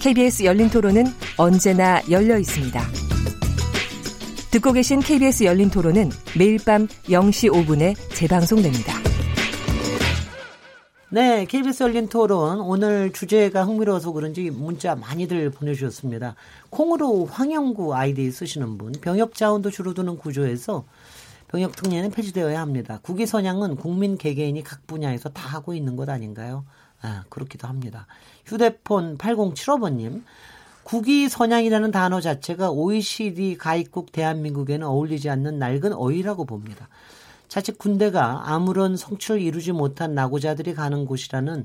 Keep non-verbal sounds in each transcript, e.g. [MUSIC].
KBS 열린 토론은 언제나 열려 있습니다. 듣고 계신 KBS 열린 토론은 매일 밤 0시 5분에 재방송됩니다. 네, KBS 열린 토론 오늘 주제가 흥미로워서 그런지 문자 많이들 보내주셨습니다. 콩으로 황영구 아이디 쓰시는 분, 병역 자원도 줄어드는 구조에서 병역 특례는 폐지되어야 합니다. 국위 선양은 국민 개개인이 각 분야에서 다 하고 있는 것 아닌가요? 아, 그렇기도 합니다. 휴대폰 8075번님, 국위 선양이라는 단어 자체가 OECD 가입국 대한민국에는 어울리지 않는 낡은 어휘라고 봅니다. 자칫 군대가 아무런 성취를 이루지 못한 나고자들이 가는 곳이라는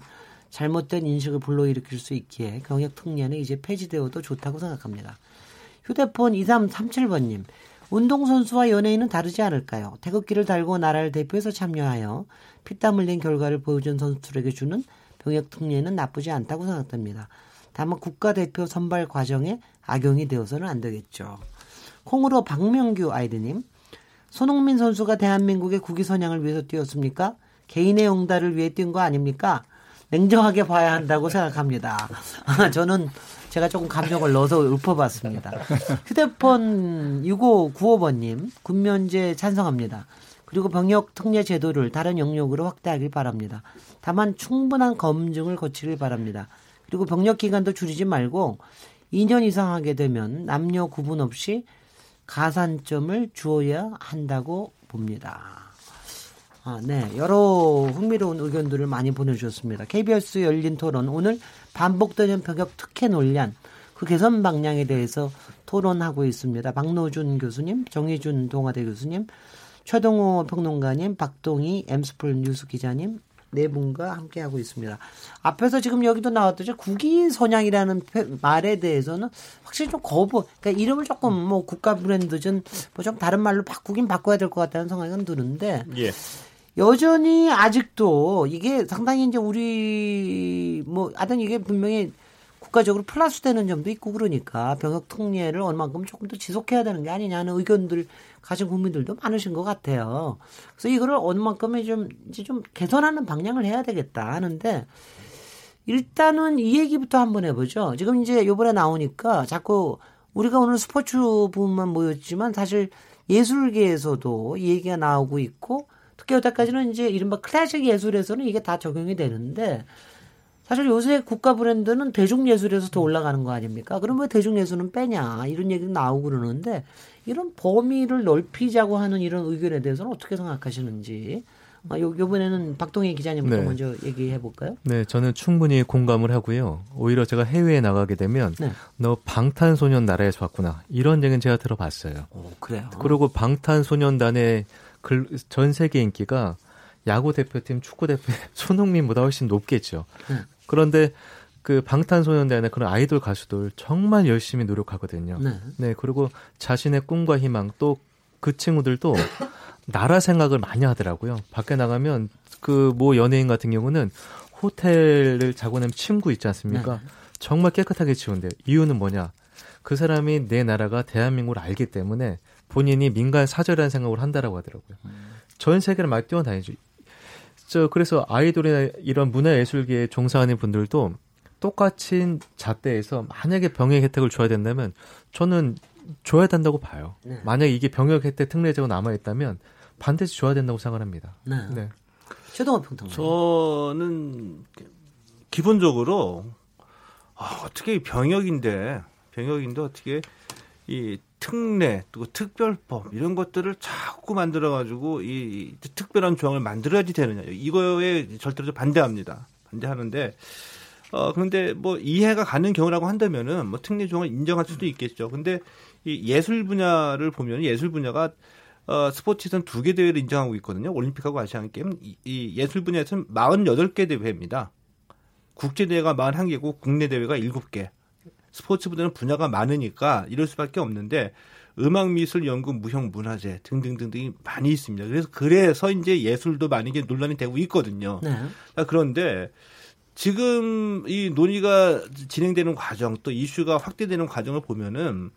잘못된 인식을 불러일으킬 수 있기에 경역 특례는 이제 폐지되어도 좋다고 생각합니다. 휴대폰 2337번님, 운동선수와 연예인은 다르지 않을까요? 태극기를 달고 나라를 대표해서 참여하여 피땀 흘린 결과를 보여준 선수들에게 주는 병역 특례는 나쁘지 않다고 생각됩니다. 다만 국가대표 선발 과정에 악용이 되어서는 안 되겠죠. 콩으로 박명규 아이드님, 손흥민 선수가 대한민국의 국위 선양을 위해서 뛰었습니까? 개인의 용달을 위해 뛴 거 아닙니까? 냉정하게 봐야 한다고 생각합니다. [LAUGHS] 저는 제가 조금 감정을 넣어서 읊어봤습니다. 휴대폰 6595번님, 군면제 찬성합니다. 그리고 병역 특례 제도를 다른 영역으로 확대하길 바랍니다. 다만 충분한 검증을 거치길 바랍니다. 그리고 병역 기간도 줄이지 말고 2년 이상 하게 되면 남녀 구분 없이 가산점을 주어야 한다고 봅니다. 아, 네. 여러 흥미로운 의견들을 많이 보내주셨습니다. KBS 열린 토론. 오늘 반복되는 병역 특혜 논란, 그 개선 방향에 대해서 토론하고 있습니다. 박노준 교수님, 정희준 동아대 교수님, 최동호 평론가님, 박동희 엠스플 뉴스 기자님, 네 분과 함께하고 있습니다. 앞에서 지금 여기도 나왔듯이 국위 선양이라는 말에 대해서는 확실히 좀 거부, 그러니까 이름을 조금 뭐 국가 브랜드든 뭐 좀 다른 말로 바꾸긴 바꿔야 될 것 같다는 생각은 드는데. 예. 여전히 아직도 이게 상당히 이제 우리 뭐 하여튼 이게 분명히 국가적으로 플러스 되는 점도 있고 그러니까 병역 특례를 얼마큼 조금 더 지속해야 되는 게 아니냐는 의견들 가진 국민들도 많으신 것 같아요. 그래서 이거를 얼마큼의 좀 이제 좀 개선하는 방향을 해야 되겠다 하는데 일단은 이 얘기부터 한번 해보죠. 지금 이제 요번에 나오니까 자꾸 우리가 오늘 스포츠 부분만 모였지만 사실 예술계에서도 이 얘기가 나오고 있고 특히 여태까지는 이제 이른바 클래식 예술에서는 이게 다 적용이 되는데 사실 요새 국가 브랜드는 대중예술에서 더 올라가는 거 아닙니까? 그럼 왜 대중예술은 빼냐 이런 얘기도 나오고 그러는데 이런 범위를 넓히자고 하는 이런 의견에 대해서는 어떻게 생각하시는지 아, 요, 요번에는 박동희 기자님부터 네. 먼저 얘기해 볼까요? 네, 저는 충분히 공감을 하고요. 오히려 제가 해외에 나가게 되면 네. 너 방탄소년 나라에서 왔구나. 이런 얘기는 제가 들어봤어요. 오, 그래요? 그리고 방탄소년단의 전 세계 인기가 야구 대표팀, 축구 대표 [LAUGHS] 손흥민보다 훨씬 높겠죠. 네. 그런데 그 방탄소년단의 그런 아이돌 가수들 정말 열심히 노력하거든요. 네. 네 그리고 자신의 꿈과 희망 또 그 친구들도 나라 생각을 많이 하더라고요. 밖에 나가면 그 뭐 연예인 같은 경우는 호텔을 자고 나면 침구 있지 않습니까? 네. 정말 깨끗하게 치운대요. 이유는 뭐냐? 그 사람이 내 나라가 대한민국을 알기 때문에 본인이 민간 사절이라는 생각을 한다라고 하더라고요. 음. 전 세계를 막 뛰어다니죠. 저 그래서 아이돌이나 이런 문화예술계에 종사하는 분들도 똑같은 잣대에서 만약에 병역 혜택을 줘야 된다면 저는 줘야 된다고 봐요. 네. 만약에 이게 병역 혜택 특례제가 남아 있다면 반드시 줘야 된다고 생각합니다. 네. 네. 최동호 평론 저는 기본적으로 아, 어떻게 병역인데 병역인데 어떻게 이 특례 또 특별법 이런 것들을 자꾸 만들어 가지고 이, 특별한 조항을 만들어야지 되느냐 이거에 절대로 반대합니다. 반대하는데 어 그런데 뭐 이해가 가는 경우라고 한다면은 뭐 특례 조항을 인정할 수도 있겠죠. 근데 이 예술 분야를 보면 예술 분야가 어, 스포츠에서는 두 개 대회를 인정하고 있거든요. 올림픽하고 아시안 게임. 이, 이 예술 분야에서는 48개 대회입니다. 국제 대회가 41개고 국내 대회가 7개. 스포츠보다는 분야가 많으니까 이럴 수밖에 없는데 음악 미술 연구 무형 문화재 등등등등이 많이 있습니다. 그래서 그래서 이제 예술도 많이 게 논란이 되고 있거든요. 네. 그런데 지금 이 논의가 진행되는 과정 또 이슈가 확대되는 과정을 보면은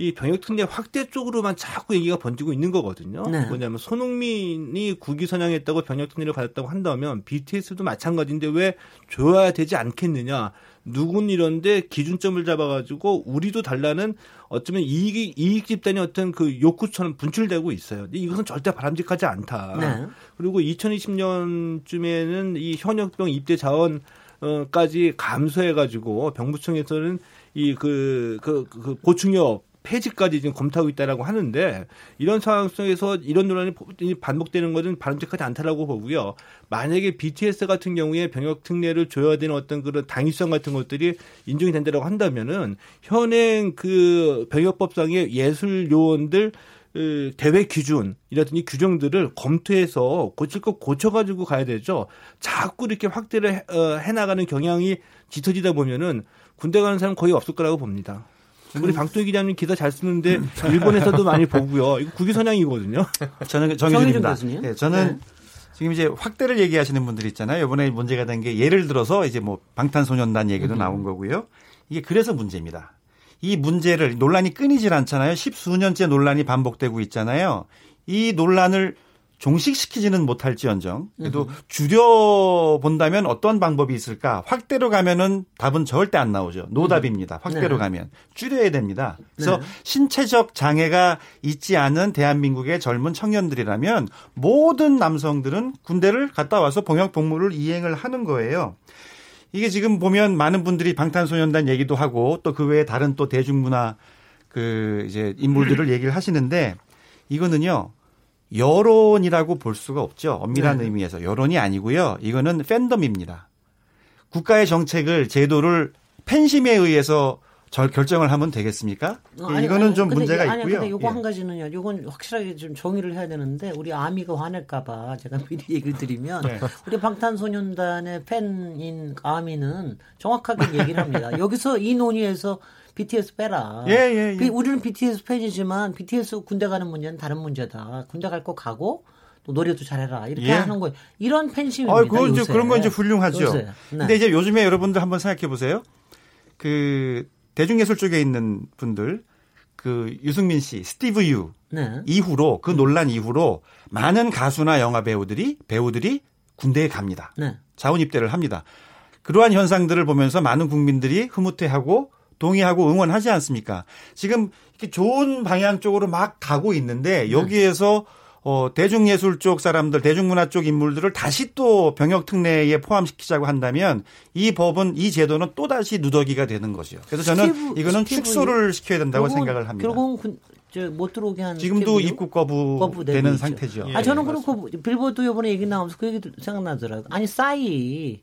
이 병역 특례 확대 쪽으로만 자꾸 얘기가 번지고 있는 거거든요. 네. 뭐냐면 손흥민이 국위 선양했다고 병역 특례를 받았다고 한다면 BTS도 마찬가지인데 왜 줘야 되지 않겠느냐? 누군 이런데 기준점을 잡아가지고 우리도 달라는 어쩌면 이익 이익 집단의 어떤 그 욕구처럼 분출되고 있어요. 근데 이것은 절대 바람직하지 않다. 네. 그리고 2020년쯤에는 이 현역병 입대 자원 어까지 감소해가지고 병무청에서는 이그그 그, 그 보충역 폐지까지 지금 검토하고 있다라고 하는데 이런 상황 속에서 이런 논란이 반복되는 것은 바람직하지 않다라고 보고요. 만약에 BTS 같은 경우에 병역 특례를 줘야 되는 어떤 그런 당위성 같은 것들이 인정이 된다라고 한다면은 현행 그 병역법상의 예술 요원들 그 대외 기준 이라든지 규정들을 검토해서 고칠 것 고쳐가지고 가야 되죠. 자꾸 이렇게 확대를 해, 어, 해나가는 경향이 짙어지다 보면은 군대 가는 사람 거의 없을 거라고 봅니다. 우리 방토희 기자님 기사 잘 쓰는데 일본에서도 많이 보고요. 이거 국위 선양이거든요. [LAUGHS] 저는 정의준입니다. 네, 저는 네. 지금 이제 확대를 얘기하시는 분들 있잖아요. 이번에 문제가 된 게 예를 들어서 이제 뭐 방탄소년단 얘기도 음. 나온 거고요. 이게 그래서 문제입니다. 이 문제를 논란이 끊이질 않잖아요. 십수년째 논란이 반복되고 있잖아요. 이 논란을 종식시키지는 못할지언정 그래도 줄여 본다면 어떤 방법이 있을까? 확대로 가면은 답은 절대 안 나오죠. 노답입니다. 음. 확대로 네. 가면 줄여야 됩니다. 그래서 네. 신체적 장애가 있지 않은 대한민국의 젊은 청년들이라면 모든 남성들은 군대를 갔다 와서 병역 복무를 이행을 하는 거예요. 이게 지금 보면 많은 분들이 방탄소년단 얘기도 하고 또 그 외에 다른 또 대중문화 그 이제 인물들을 [CLEARS THROAT] 얘기를 하시는데 이거는요 여론이라고 볼 수가 없죠. 엄밀한 네. 의미에서 여론이 아니고요. 이거는 팬덤입니다. 국가의 정책을 제도를 팬심에 의해서 절 결정을 하면 되겠습니까? 어, 아니, 이거는 아니, 좀 문제가 아니, 있고요. 근데 요거 예. 한 가지는요. 요건 확실하게 좀 정의를 해야 되는데 우리 아미가 화낼까 봐 제가 [LAUGHS] 미리 얘기를 드리면 네. 우리 방탄소년단의 팬인 아미는 정확하게 얘기를 합니다. 여기서 이 논의에서 BTS 빼라. 예, 예, 예. 우리는 BTS 팬이지만 BTS 군대 가는 문제는 다른 문제다. 군대 갈 거 가고 또 노래도 잘해라. 이렇게 예. 하는 거예요. 이런 팬심입니다. 아, 그건 이제 그런 건 이제 훌륭하죠. 요새. 네. 근데 이제 요즘에 여러분들 한번 생각해 보세요. 그 대중예술 쪽에 있는 분들 그 유승민 씨, 스티브 유 네. 이후로 그 논란 이후로 많은 가수나 영화 배우들이 배우들이 군대에 갑니다. 네. 자원 입대를 합니다. 그러한 현상들을 보면서 많은 국민들이 흐뭇해하고 동의하고 응원하지 않습니까? 지금 이렇게 좋은 방향 쪽으로 막 가고 있는데 네. 여기에서 어, 대중예술 쪽 사람들, 대중문화 쪽 인물들을 다시 또 병역 특례에 포함시키자고 한다면 이 법은 이 제도는 또 다시 누더기가 되는 것이요. 그래서 저는 스티브, 이거는 스티브 축소를 시켜야 된다고 생각을 합니다. 결국은 못 들어오게 한 지금도 입국 거부 되는 상태죠. 아 저는 예, 그렇고 빌보드 요번에 얘기 나오면서 그 얘기 생각나더라고요. 아니 싸이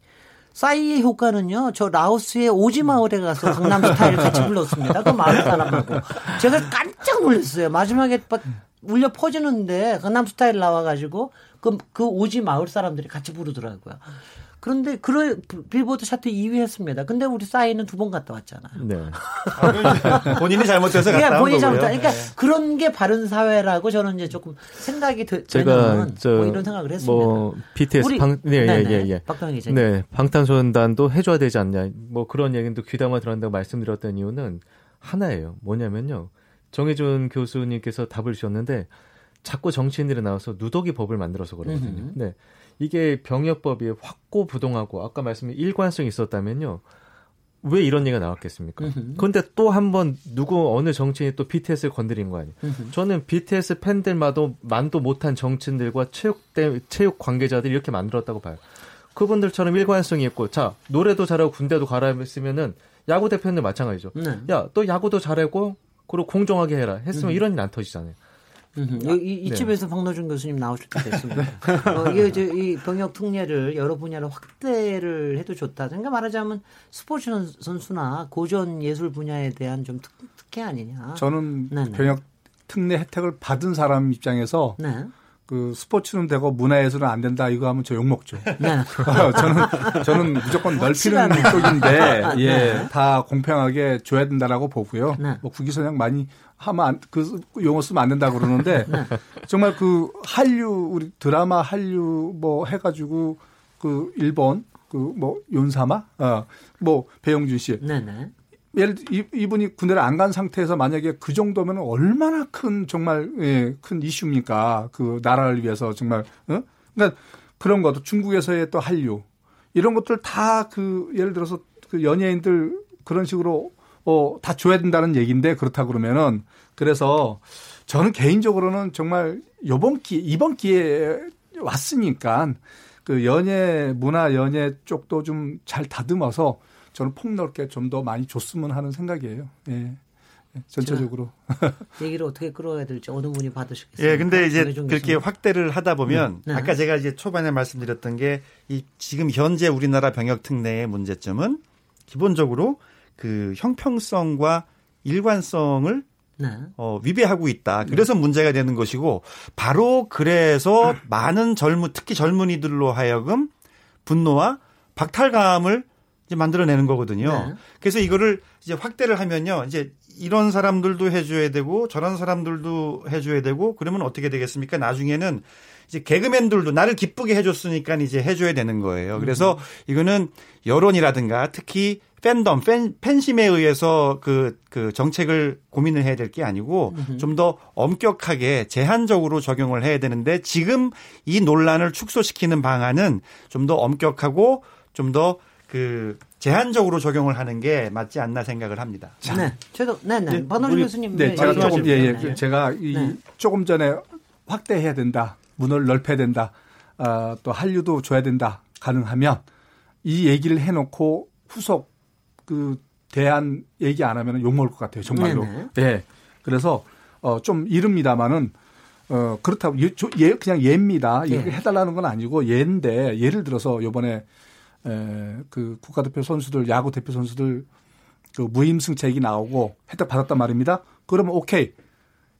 싸이의 효과는요, 저 라오스의 오지 마을에 가서 강남 스타일 같이 불렀습니다. 그 마을 사람하고. 제가 깜짝 놀랐어요. 마지막에 막 울려 퍼지는데 강남 스타일 나와가지고 그, 그 오지 마을 사람들이 같이 부르더라고요. 그런데 그런 빌보드 차트 2위 했습니다. 근데 우리 싸이는 두 번 갔다 왔잖아요. 네. 아, 본인이 잘못해서 갔다 그러니까 본인이 잘못 그러니까 네. 그런 게 바른 사회라고 저는 이제 조금 생각이 드, 제가 뭐 이런 생각을 했습니다. 뭐 BTS 우리, 방, 네, 네, 예, 예. 박당희 기자. 네, 방탄소년단도 해 줘야 되지 않냐. 뭐 그런 얘기도 귀담아 들었다고 말씀드렸던 이유는 하나예요. 뭐냐면요. 정혜준 교수님께서 답을 주셨는데 자꾸 정치인들이 나와서 누더기 법을 만들어서 그러거든요. 네. 이게 병역법이 확고부동하고 아까 말씀드린 일관성이 있었다면요. 왜 이런 얘기가 나왔겠습니까? 그런데 또 한 번 누구 어느 정치인이 또 BTS를 건드린 거 아니에요. 저는 BTS 팬들마도 만도 못한 정치인들과 체육 체육 관계자들이 이렇게 만들었다고 봐요. 그분들처럼 일관성이 있고 자 노래도 잘하고 군대도 가라 했으면은 야구 대표는 마찬가지죠. 네. 야또 야구도 잘하고 그리고 공정하게 해라 했으면 음. 이런 일 안 터지잖아요. 이, 이 네. 집에서 박노준 교수님 나오실 때 됐습니다. 어, 이, 이 병역 특례를 여러 분야로 확대를 해도 좋다. 그러니까 말하자면 스포츠 선수나 고전 예술 분야에 대한 좀 특, 특혜 아니냐. 저는 네네. 병역 특례 혜택을 받은 사람 입장에서 네. 그 스포츠는 되고 문화예술은 안 된다 이거 하면 저 욕 먹죠. 네. [LAUGHS] 저는 저는 무조건 넓히는 쪽인데 [LAUGHS] 예, 네. 다 공평하게 줘야 된다라고 보고요. 네. 뭐 국기선양 많이 하면 안, 그 용어 쓰면 안 된다 고 그러는데 [LAUGHS] 네. 정말 그 한류 우리 드라마 한류 뭐 해가지고 그 일본 그 뭐 윤사마 어뭐 배용준 씨 네네. 예를 이, 이분이 군대를 안 간 상태에서 만약에 그 정도면 얼마나 큰 정말 예, 큰 이슈입니까? 그 나라를 위해서 정말 어? 그러니까 그런 것도 중국에서의 또 한류 이런 것들 다 그 예를 들어서 그 연예인들 그런 식으로 어, 다 줘야 된다는 얘기인데 그렇다 그러면은 그래서 저는 개인적으로는 정말 요번 기회, 이번 기회에 왔으니까 그 연예, 문화 연예 쪽도 좀 잘 다듬어서 저는 폭넓게 좀 더 많이 줬으면 하는 생각이에요. 예. 예 전체적으로. 얘기를 어떻게 끌어야 될지 어느 분이 받으시겠어요? 예, 근데 이제 그렇게 확대를 하다 보면 네. 네. 아까 제가 이제 초반에 말씀드렸던 게 이 지금 현재 우리나라 병역 특례의 문제점은 기본적으로 그 형평성과 일관성을 네. 어, 위배하고 있다. 그래서 네. 문제가 되는 것이고 바로 그래서 많은 젊은 특히 젊은이들로 하여금 분노와 박탈감을 이제 만들어내는 거거든요. 네. 그래서 이거를 이제 확대를 하면요. 이제 이런 사람들도 해줘야 되고 저런 사람들도 해줘야 되고 그러면 어떻게 되겠습니까? 나중에는 이제 개그맨들도 나를 기쁘게 해줬으니까 이제 해줘야 되는 거예요. 그래서 음. 이거는 여론이라든가 특히 팬덤, 팬, 팬심에 의해서 그, 그 정책을 고민을 해야 될 게 아니고 좀 더 엄격하게 제한적으로 적용을 해야 되는데 지금 이 논란을 축소시키는 방안은 좀 더 엄격하고 좀더그 제한적으로 적용을 하는 게 맞지 않나 생각을 합니다. 자, 네, 저도 네네 네. 박원순 교수님 네, 제가 조금 예, 예, 제가 이 네. 조금 전에 확대해야 된다, 문을 넓혀야 된다, 어, 또 한류도 줘야 된다 가능하면 이 얘기를 해놓고 후속 그 대안 얘기 안 하면 욕 먹을 것 같아요. 정말로. 네네. 네. 그래서 어, 좀 이릅니다만은 어, 그렇다고 예, 예 그냥 예입니다. 네. 이렇게 해달라는 건 아니고 예인데 예를 들어서 요번에 에, 그 국가대표 선수들 야구 대표 선수들 그 무임승책이 나오고 혜택 받았단 말입니다. 그러면 오케이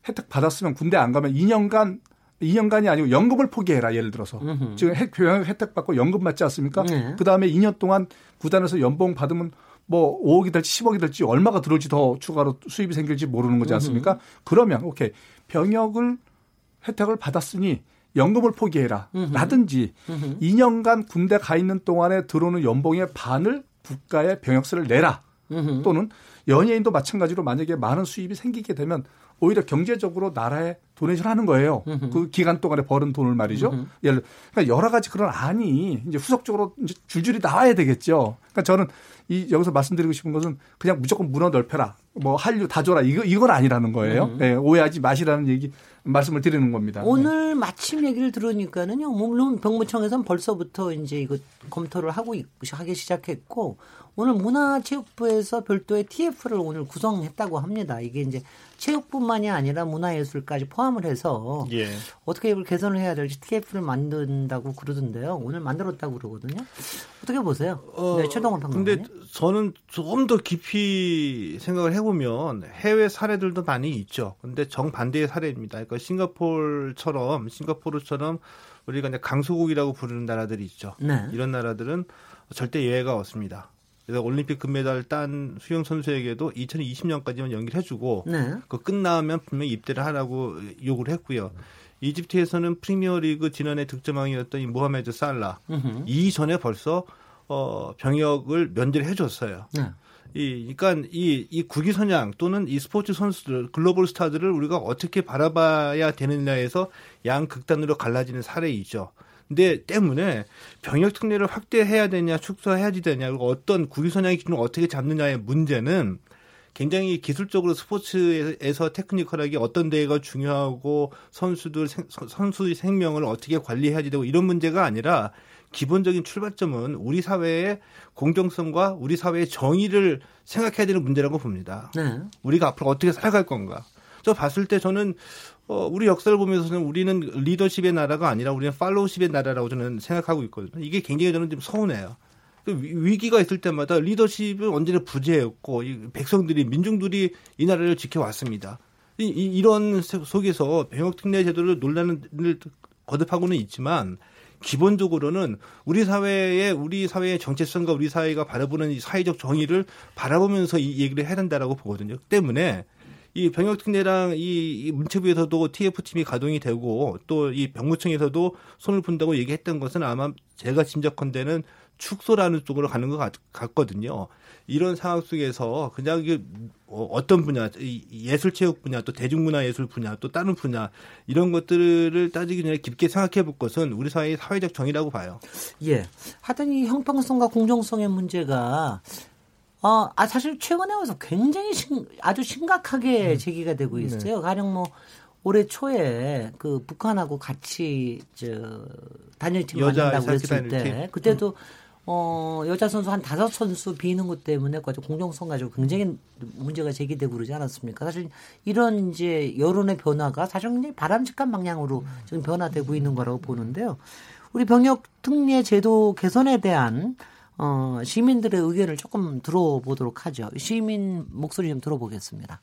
혜택 받았으면 군대 안 가면 2년간 2년간이 아니고 연금을 포기해라 예를 들어서 음흠. 지금 교육 혜택 받고 연금 받지 않습니까? 네. 그 다음에 2년 동안 구단에서 연봉 받으면 뭐 5억이 될지 10억이 될지 얼마가 들어올지 더 추가로 수입이 생길지 모르는 거지 않습니까? 음흠. 그러면 오케이 병역을 혜택을 받았으니 연금을 포기해라 음흠. 라든지 음흠. 2년간 군대 가 있는 동안에 들어오는 연봉의 반을 국가에 병역세를 내라 또는 연예인도 마찬가지로 만약에 많은 수입이 생기게 되면 오히려 경제적으로 나라에 도네이션 하는 거예요. 으흠. 그 기간 동안에 벌은 돈을 말이죠. 으흠. 예를 그러니까 여러 가지 그런 안이 이제 후속적으로 이제 줄줄이 나와야 되겠죠. 그러니까 저는 이 여기서 말씀드리고 싶은 것은 그냥 무조건 문어 넓혀라. 뭐 한류 다 줘라. 이거 이건 아니라는 거예요. 네, 오해하지 마시라는 얘기 말씀을 드리는 겁니다. 오늘 네. 마침 얘기를 들으니까는요. 물론 병무청에서는 벌써부터 이제 이거 검토를 하고 하기 시작했고 오늘 문화체육부에서 별도의 TF를 오늘 구성했다고 합니다. 이게 이제 체육뿐만이 아니라 문화예술까지 포함을 해서 예. 어떻게 이걸 개선을 해야 될지 TF를 만든다고 그러던데요. 오늘 만들었다고 그러거든요. 어떻게 보세요? 어, 네, 최동원 평론가. 근데 저는 조금 더 깊이 생각을 해보면 해외 사례들도 많이 있죠. 근데 정반대의 사례입니다. 그러니까 싱가폴처럼 싱가포르처럼 우리가 이제 강소국이라고 부르는 나라들이 있죠. 네. 이런 나라들은 절대 예외가 없습니다. 그래서 올림픽 금메달 딴 수영 선수에게도 2020년까지만 연기를 해주고 네. 그 끝나면 분명히 입대를 하라고 요구를 했고요. 이집트에서는 프리미어리그 지난해 득점왕이었던 이 모하메드 살라 이전에 벌써 어 병역을 면제를 해줬어요. 네. 이, 그러니까 이, 이 국위 선양 또는 이 스포츠 선수들, 글로벌 스타들을 우리가 어떻게 바라봐야 되느냐에서 양 극단으로 갈라지는 사례이죠. 근데 때문에 병역 특례를 확대해야 되냐 축소해야 되냐 그리고 어떤 국위선양의 기준을 어떻게 잡느냐의 문제는 굉장히 기술적으로 스포츠에서 테크니컬하게 어떤 대회가 중요하고 선수들 선수의 생명을 어떻게 관리해야 되고 이런 문제가 아니라 기본적인 출발점은 우리 사회의 공정성과 우리 사회의 정의를 생각해야 되는 문제라고 봅니다. 네. 우리가 앞으로 어떻게 살아갈 건가. 저 봤을 때 저는 어, 우리 역사를 보면서는 우리는 리더십의 나라가 아니라 우리는 팔로우십의 나라라고 저는 생각하고 있거든요. 이게 굉장히 저는 좀 서운해요. 그 위기가 있을 때마다 리더십은 언제나 부재였고 백성들이 민중들이 이 나라를 지켜왔습니다. 이, 이, 런 속에서 병역 특례 제도를 논란을 거듭하고는 있지만 기본적으로는 우리 사회의 우리 사회의 정체성과 우리 사회가 바라보는 이 사회적 정의를 바라보면서 이 얘기를 해야 된다라고 보거든요. 때문에 이 병역특례랑 이, 문체부에서도 TF팀이 가동이 되고 또 이 병무청에서도 손을 푼다고 얘기했던 것은 아마 제가 짐작컨대는 축소라는 쪽으로 가는 것 같, 같거든요. 이런 상황 속에서 그냥 이게 어, 어떤 분야, 예술체육 분야, 또 대중문화예술 분야, 또 다른 분야 이런 것들을 따지기 전에 깊게 생각해 볼 것은 우리 사회의 사회적 정의라고 봐요. 예. 하여튼 이 형평성과 공정성의 문제가 어, 아, 사실 최근에 와서 굉장히 심, 아주 심각하게 음. 제기가 되고 네. 있어요. 네. 가령 뭐 올해 초에 그 북한하고 같이 저 단일팀 만든다고 했을 때 그때도 음. 어, 여자 선수 한 다섯 선수 비는 것 때문에 가지고 공정성 가지고 굉장히 문제가 제기되고 그러지 않았습니까? 사실 이런 이제 여론의 변화가 사실 굉장히 바람직한 방향으로 지금 변화되고 있는 거라고 보는데요. 우리 병역 특례 제도 개선에 대한 어, 시민들의 의견을 조금 들어보도록 하죠. 시민 목소리 좀 들어보겠습니다.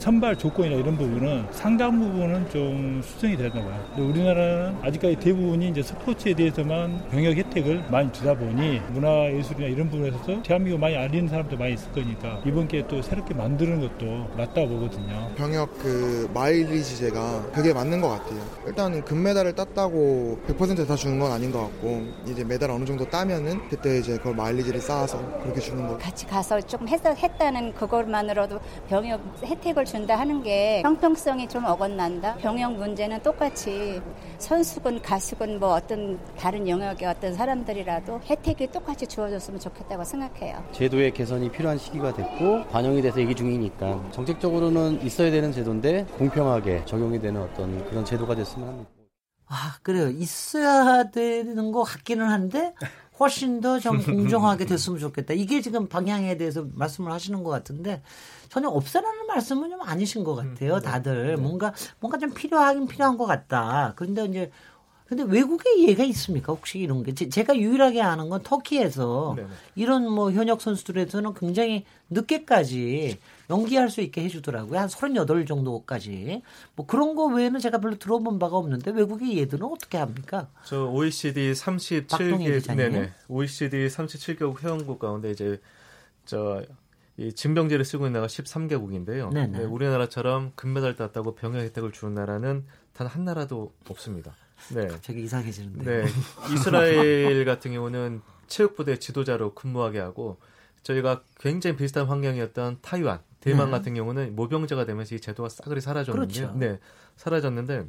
선발 조건이나 이런 부분은 상당 부분은 좀 수정이 되나 봐요. 우리나라는 아직까지 대부분이 이제 스포츠에 대해서만 병역 혜택을 많이 주다 보니 문화예술이나 이런 부분에서도 대한민국 많이 알리는 사람도 많이 있을 거니까 이번 기회에 또 새롭게 만드는 것도 맞다고 보거든요. 병역 그 마일리지제가 그게 맞는 것 같아요. 일단 금메달을 땄다고 100%다 주는 건 아닌 것 같고 이제 메달 어느 정도 따면은 그때 이제 그걸 마일리지를 쌓아서 그렇게 주는 거. 같이 가서 조금 해석했다는 그것만으로도 병역 혜택을 준다 하는 게 형평성이 좀 어긋난다. 병역 문제는 똑같이 선수군, 가수군 뭐 어떤 다른 영역의 어떤 사람들이라도 혜택이 똑같이 주어졌으면 좋겠다고 생각해요. 제도의 개선이 필요한 시기가 됐고 반영이 돼서 얘기 중이니까 정책적으로는 있어야 되는 제도인데 공평하게 적용이 되는 어떤 그런 제도가 됐으면 합니다. 아, 그래요. 있어야 되는 것 같기는 한데 훨씬 더 좀 [LAUGHS] 공정하게 됐으면 좋겠다. 이게 지금 방향에 대해서 말씀을 하시는 것 같은데 전혀 없애라는 말씀은 좀 아니신 것 같아요. 음, 네. 다들 네. 뭔가 뭔가 좀 필요하긴 필요한 것 같다. 그런데 이제 근데 외국에 이해가 있습니까? 혹시 이런 게 제가 유일하게 아는 건 터키에서 네네. 이런 뭐 현역 선수들에서는 굉장히 늦게까지 연기할 수 있게 해주더라고요. 한 38 정도까지. 뭐 그런 거 외에는 제가 별로 들어본 바가 없는데 외국의 예들은 어떻게 합니까? 저 OECD 37개 네네. OECD 37개국 회원국 가운데 이제 저 이 징병제를 쓰고 있는 나라가 13개국인데요. 네, 우리나라처럼 금메달 땄다고 병역 혜택을 주는 나라는 단 한 나라도 없습니다. 네. 갑자기 이상해지는데. 네. 이스라엘 같은 경우는 체육부대 지도자로 근무하게 하고 저희가 굉장히 비슷한 환경이었던 타이완, 대만 네. 같은 경우는 모병제가 되면서 이 제도가 싸그리 사라졌는데, 그렇죠. 네, 사라졌는데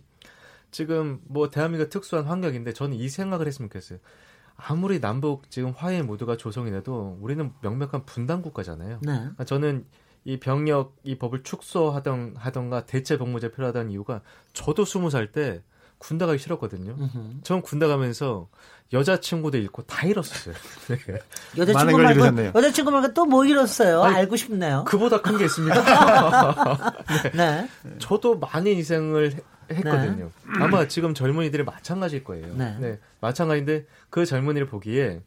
지금 뭐 대한민국 특수한 환경인데 저는 이 생각을 했으면 좋겠어요. 아무리 남북 지금 화해 모두가 조성이 돼도 우리는 명백한 분단 국가잖아요. 네. 그러니까 저는 이 병력 이 법을 축소하던 하던가 대체 복무제 필요하다는 이유가 저도 스무 살 때 군대 가기 싫었거든요. 전 군대 가면서 여자친구도 잃고 다 잃었어요. 네. [LAUGHS] 여자친구 말고 여자친구 말고 또 뭐 잃었어요? 아니, 알고 싶네요. 그보다 큰 게 있습니다. [LAUGHS] 네. 네. 저도 많은 희생을 했거든요. 네. 아마 지금 젊은이들이 마찬가지일 거예요. 네. 네. 마찬가지인데 그 젊은이를 보기에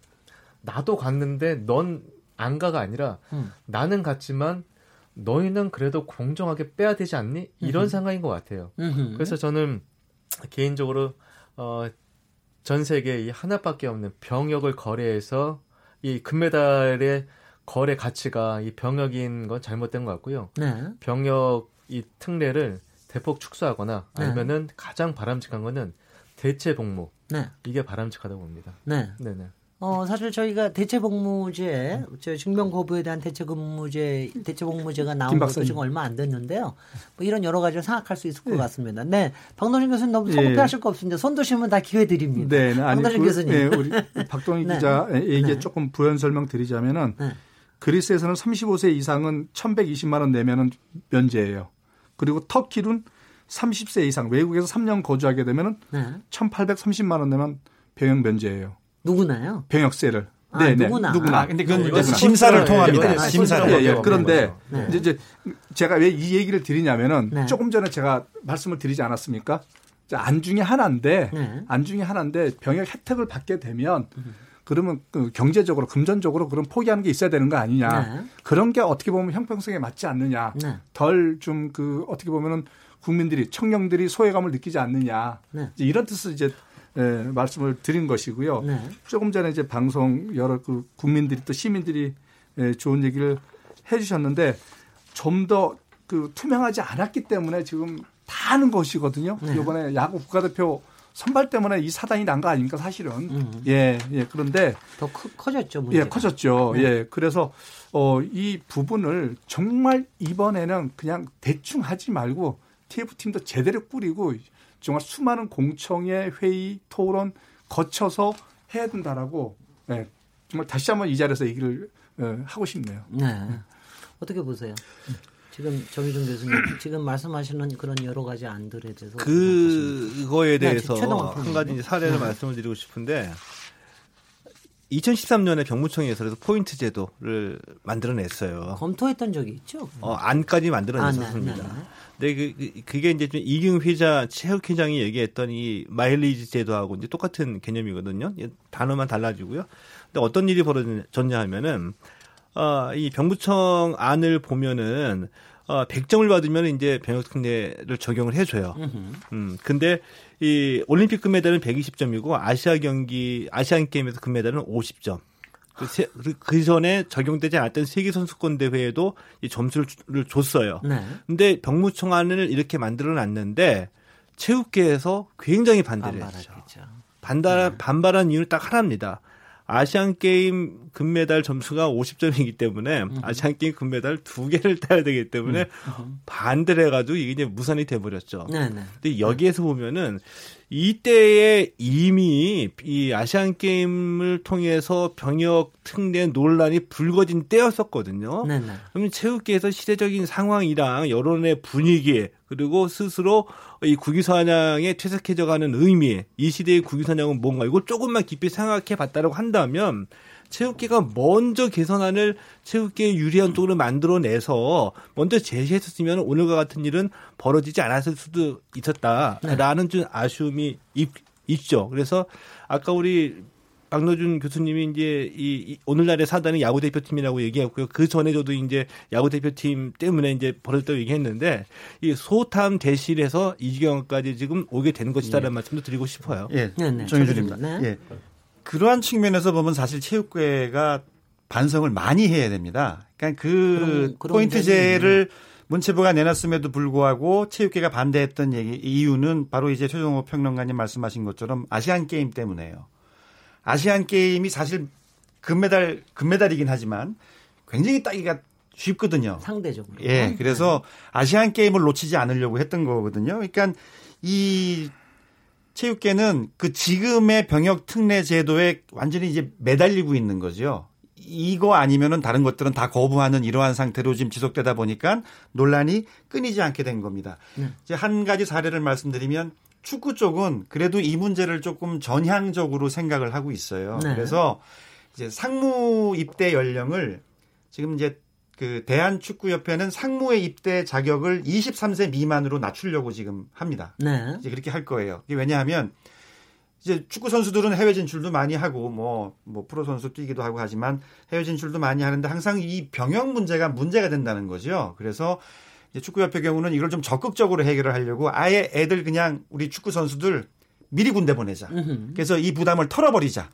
나도 갔는데 넌 안 가가 아니라 음. 나는 갔지만 너희는 그래도 공정하게 빼야 되지 않니? 이런 음흠. 생각인 것 같아요. 음흠. 그래서 저는 개인적으로 어, 전 세계 이 하나밖에 없는 병역을 거래해서 이 금메달의 거래 가치가 이 병역인 건 잘못된 것 같고요. 네. 병역 이 특례를 대폭 축소하거나 네. 아니면은 가장 바람직한 거는 대체 복무. 네. 이게 바람직하다고 봅니다. 네. 네네. 어, 사실 저희가 대체복무제, 저 증명 거부에 대한 대체근무제, 대체복무제가 나온 것도 지금 얼마 안 됐는데요. 뭐 이런 여러 가지를 생각할 수 있을 것 네. 같습니다. 네. 박노진 교수님 너무 성급해하실 예. 거 없습니다. 손 드시면 다 기회 드립니다. 네. 네. 박노진 그, 교수님. 네, 우리 박동희 네. 기자 얘기에 네. 조금 부연 설명 드리자면은 네. 그리스에서는 35세 이상은 1,120만 원 내면은 면제예요. 그리고 터키는 30세 이상 외국에서 3년 거주하게 되면은 네. 1,830만 원 내면 병역 면제예요. 누구나요? 병역세를. 아, 네, 네. 누구나. 누구나. 아, 근데 그건 심사를 네, 통합니다. 심사를. 예, 예. 그런데 네. 이제 제가 왜 이 얘기를 드리냐면은 네. 조금 전에 제가 말씀을 드리지 않았습니까? 안 중에 하나인데 네. 안 중에 하나인데 병역 혜택을 받게 되면 그러면 그 경제적으로 금전적으로 그런 포기하는 게 있어야 되는 거 아니냐. 네. 그런 게 어떻게 보면 형평성에 맞지 않느냐. 네. 덜좀 그 어떻게 보면은 국민들이 청년들이 소외감을 느끼지 않느냐. 네. 이제 이런 뜻을 이제 예, 말씀을 드린 것이고요. 네. 조금 전에 이제 방송 여러 그 국민들이 또 시민들이 예, 좋은 얘기를 해 주셨는데 좀 더 그 투명하지 않았기 때문에 지금 다 하는 것이거든요. 네. 이번에 야구 국가대표 선발 때문에 이 사단이 난 거 아닙니까 사실은. 음. 예, 예. 그런데 더 커, 커졌죠. 문제가. 예, 커졌죠. 네. 예. 그래서 어, 이 부분을 정말 이번에는 그냥 대충 하지 말고 TF팀도 제대로 꾸리고 정말 수많은 공청회 회의 토론 거쳐서 해야 된다라고 예, 정말 다시 한번 이 자리에서 얘기를 예, 하고 싶네요. 네. 어떻게 보세요? 지금 정희준 교수님 지금 말씀하시는 그런 여러 가지 안들에 대해서 그거에 네, 대해서 네, 한 가지 사례를 네. 말씀을 드리고 싶은데 2013년에 병무청에서 그래서 포인트 제도를 만들어냈어요. 검토했던 적이 있죠? 어, 안까지 만들어냈었습니다. 아, 네, 네, 네. 근데 그, 그, 게 이제 좀 이경 회장, 최욱 회장이 얘기했던 이 마일리지 제도하고 이제 똑같은 개념이거든요. 단어만 달라지고요. 근데 어떤 일이 벌어졌냐 하면은 어, 이 병무청 안을 보면은 어, 100점을 받으면 이제 병역 특례를 적용을 해줘요. 음, 근데 이 올림픽 금메달은 120점이고 아시아 경기, 아시안 게임에서 금메달은 50점. 그, 세, 그, 그 전에 적용되지 않았던 세계 선수권 대회에도 이 점수를 줬어요. 네. 근데 병무청안을 이렇게 만들어 놨는데 체육계에서 굉장히 반대를 했죠. 반발, 네. 반발한 이유는 딱 하나입니다. 아시안 게임 금메달 점수가 50점이기 때문에 음. 아시안 게임 금메달 두 개를 따야 되기 때문에 음. 음. 반대를 해가지고 이게 이제 무산이 돼버렸죠. 네, 네. 근데 여기에서 보면은 이때에 이미 이 아시안 게임을 통해서 병역 특례 논란이 불거진 때였었거든요. 네네. 그러면 체육계에서 시대적인 상황이랑 여론의 분위기 그리고 스스로 이 국위선양에 퇴색해져가는 의미, 이 시대의 국위선양은 뭔가 이걸 조금만 깊이 생각해 봤다라고 한다면 체육계가 먼저 개선안을 체육계에 유리한 쪽으로 만들어내서 먼저 제시했었으면 오늘과 같은 일은 벌어지지 않았을 수도 있었다라는 네. 좀 아쉬움이 있, 있죠. 그래서 아까 우리 박노준 교수님이 이제 이, 이 오늘날의 사단이 야구 대표팀이라고 얘기했고요. 그 전에 저도 이제 야구 대표팀 때문에 이제 벌어졌다고 얘기했는데 이 소탐 대실에서 이 지경까지 지금 오게 된 것이다라는 예. 말씀도 드리고 싶어요. 예, 네, 네. 정해준입니다. 네. 예. 그러한 측면에서 보면 사실 체육계가 반성을 많이 해야 됩니다. 그러니까 그 그런, 포인트제를 문체부가 내놨음에도 불구하고 체육계가 반대했던 얘기 이유는 바로 이제 최종호 평론가님 말씀하신 것처럼 아시안 게임 때문에요. 아시안 게임이 사실 금메달 금메달이긴 하지만 굉장히 따기가 쉽거든요. 상대적으로. 예. 그래서 아시안 게임을 놓치지 않으려고 했던 거거든요. 그러니까 이 체육계는 그 지금의 병역 특례 제도에 완전히 이제 매달리고 있는 거죠. 이거 아니면은 다른 것들은 다 거부하는 이러한 상태로 지금 지속되다 보니까 논란이 끊이지 않게 된 겁니다. 네. 이제 한 가지 사례를 말씀드리면 축구 쪽은 그래도 이 문제를 조금 전향적으로 생각을 하고 있어요. 네. 그래서 이제 상무 입대 연령을 지금 이제 그 대한축구협회는 상무의 입대 자격을 23세 미만으로 낮추려고 지금 합니다. 네. 이제 그렇게 할 거예요. 이게 왜냐하면 이제 축구 선수들은 해외 진출도 많이 하고 뭐뭐 뭐 프로 선수 뛰기도 하고 하지만 해외 진출도 많이 하는데 항상 이 병역 문제가 문제가 된다는 거죠. 그래서 축구협회 경우는 이걸 좀 적극적으로 해결을 하려고 아예 애들 그냥 우리 축구 선수들 미리 군대 보내자. 그래서 이 부담을 털어버리자.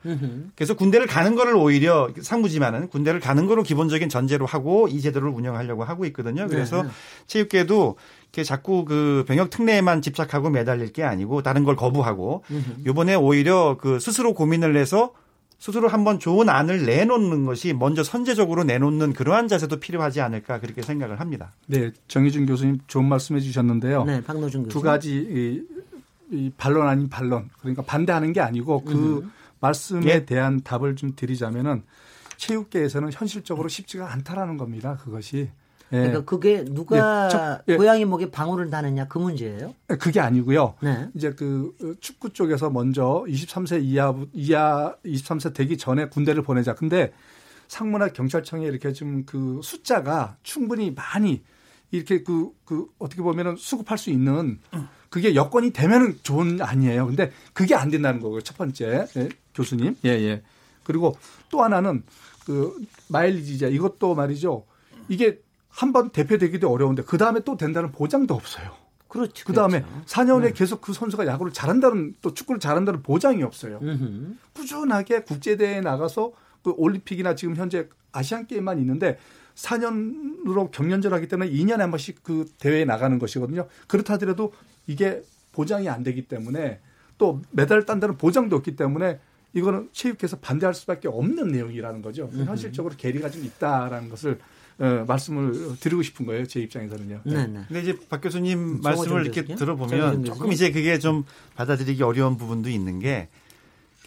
그래서 군대를 가는 거를 오히려 상무지만은 군대를 가는 거로 기본적인 전제로 하고 이 제도를 운영하려고 하고 있거든요. 그래서 네. 체육계도 이렇게 자꾸 그 병역 특례에만 집착하고 매달릴 게 아니고 다른 걸 거부하고 요번에 오히려 그 스스로 고민을 해서 스스로 한번 좋은 안을 내놓는 것이 먼저 선제적으로 내놓는 그러한 자세도 필요하지 않을까 그렇게 생각을 합니다. 네, 정희준 교수님 좋은 말씀해 주셨는데요. 네, 박노준 교수. 두 가지 이 반론 아닌 반론 그러니까 반대하는 게 아니고 그 음. 말씀에 예. 대한 답을 좀 드리자면은 체육계에서는 현실적으로 쉽지가 않다라는 겁니다. 그것이. 예. 그러니까 그게 누가 예. 저, 예. 고양이 목에 방울을 다느냐 그 문제예요? 예, 그게 아니고요. 네. 이제 그 축구 쪽에서 먼저 23세 이하 이하 23세 되기 전에 군대를 보내자. 근데 상무나 경찰청에 이렇게 좀 그 숫자가 충분히 많이 이렇게 그, 그 어떻게 보면은 수급할 수 있는 그게 여건이 되면은 좋은 아니에요. 근데 그게 안 된다는 거고요. 첫 번째 예, 교수님. 예, 예. 그리고 또 하나는 그 마일리지자 이것도 말이죠. 이게 한 번 대표되기도 어려운데 그 다음에 또 된다는 보장도 없어요. 그렇죠. 그 다음에 그렇죠. 4년에 네. 계속 그 선수가 야구를 잘한다는 또 축구를 잘한다는 보장이 없어요. 음흠. 꾸준하게 국제대회에 나가서 그 올림픽이나 지금 현재 아시안 게임만 있는데 4년으로 경연절하기 때문에 2년에 한 번씩 그 대회에 나가는 것이거든요. 그렇다 하더라도 이게 보장이 안 되기 때문에 또 메달을 딴다는 보장도 없기 때문에 이거는 체육회에서 반대할 수밖에 없는 내용이라는 거죠. 현실적으로 괴리가 좀 있다라는 것을 어, 말씀을 드리고 싶은 거예요. 제 입장에서는요. 네, 네. 근데 이제 박 교수님 말씀을 이렇게 교수님? 들어보면 조금? 이제 그게 좀 받아들이기 어려운 부분도 있는 게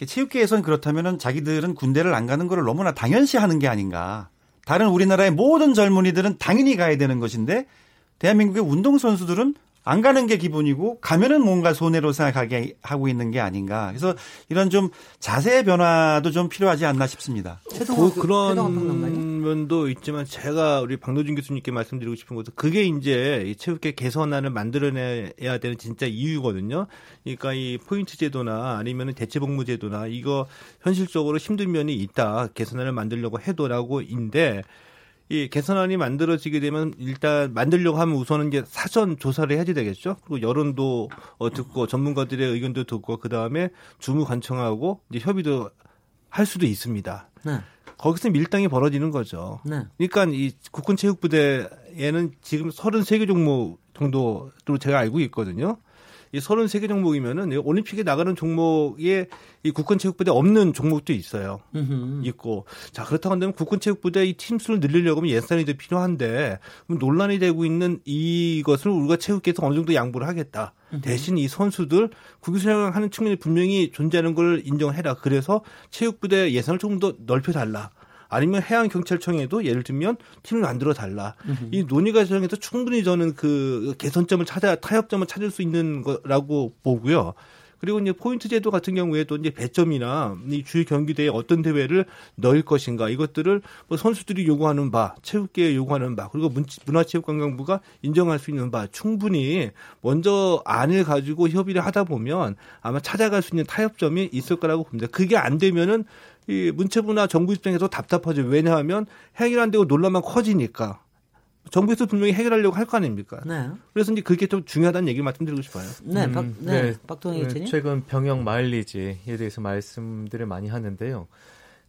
체육계에서는 그렇다면은 자기들은 군대를 안 가는 거를 너무나 당연시 하는 게 아닌가. 다른 우리나라의 모든 젊은이들은 당연히 가야 되는 것인데 대한민국의 운동선수들은 안 가는 게 기본이고 가면은 뭔가 손해로 생각하게 하고 있는 게 아닌가. 그래서 이런 좀 자세의 변화도 좀 필요하지 않나 싶습니다. 그, 그런 면도 있지만 제가 우리 박노준 교수님께 말씀드리고 싶은 것은 그게 이제 이 체육계 개선안을 만들어내야 되는 진짜 이유거든요. 그러니까 이 포인트 제도나 아니면 대체복무 제도나 이거 현실적으로 힘든 면이 있다. 개선안을 만들려고 해도라고인데 이 개선안이 만들어지게 되면 일단 만들려고 하면 우선은 이제 사전 조사를 해야 되겠죠. 그리고 여론도 어, 듣고 전문가들의 의견도 듣고 그 다음에 주무 관청하고 이제 협의도 할 수도 있습니다. 네. 거기서 밀당이 벌어지는 거죠. 네. 그러니까 이 국군 체육부대에는 지금 33개 종목 정도로 제가 알고 있거든요. 이 33개 종목이면은 이 올림픽에 나가는 종목에 이 국군 체육부대 없는 종목도 있어요. 음흠. 있고. 자, 그렇다고 한다면 국군 체육부대 이 팀수를 늘리려고 하면 예산이 더 필요한데 논란이 되고 있는 이것을 우리가 체육계에서 어느 정도 양보를 하겠다. 대신 이 선수들 국유수행하는 측면이 분명히 존재하는 걸 인정해라. 그래서 체육부대 예산을 조금 더 넓혀달라. 아니면 해양경찰청에도 예를 들면 팀을 만들어 달라. 이 논의 과정에서 충분히 저는 그 개선점을 찾아 타협점을 찾을 수 있는 거라고 보고요. 그리고 이제 포인트 제도 같은 경우에도 이제 배점이나 이 주요 경기대에 어떤 대회를 넣을 것인가 이것들을 뭐 선수들이 요구하는 바, 체육계에 요구하는 바, 그리고 문- 문화체육관광부가 인정할 수 있는 바 충분히 먼저 안을 가지고 협의를 하다 보면 아마 찾아갈 수 있는 타협점이 있을 거라고 봅니다. 그게 안 되면은 이 문체부나 정부 입장에서 답답하죠. 왜냐하면 해결 안 되고 논란만 커지니까. 정부에서 분명히 해결하려고 할 거 아닙니까? 네. 그래서 이제 그게 좀 중요하다는 얘기 말씀드리고 싶어요. 네, 박, 음, 네, 네. 박동희 네, 의원님. 최근 병역 마일리지에 대해서 말씀들을 많이 하는데요.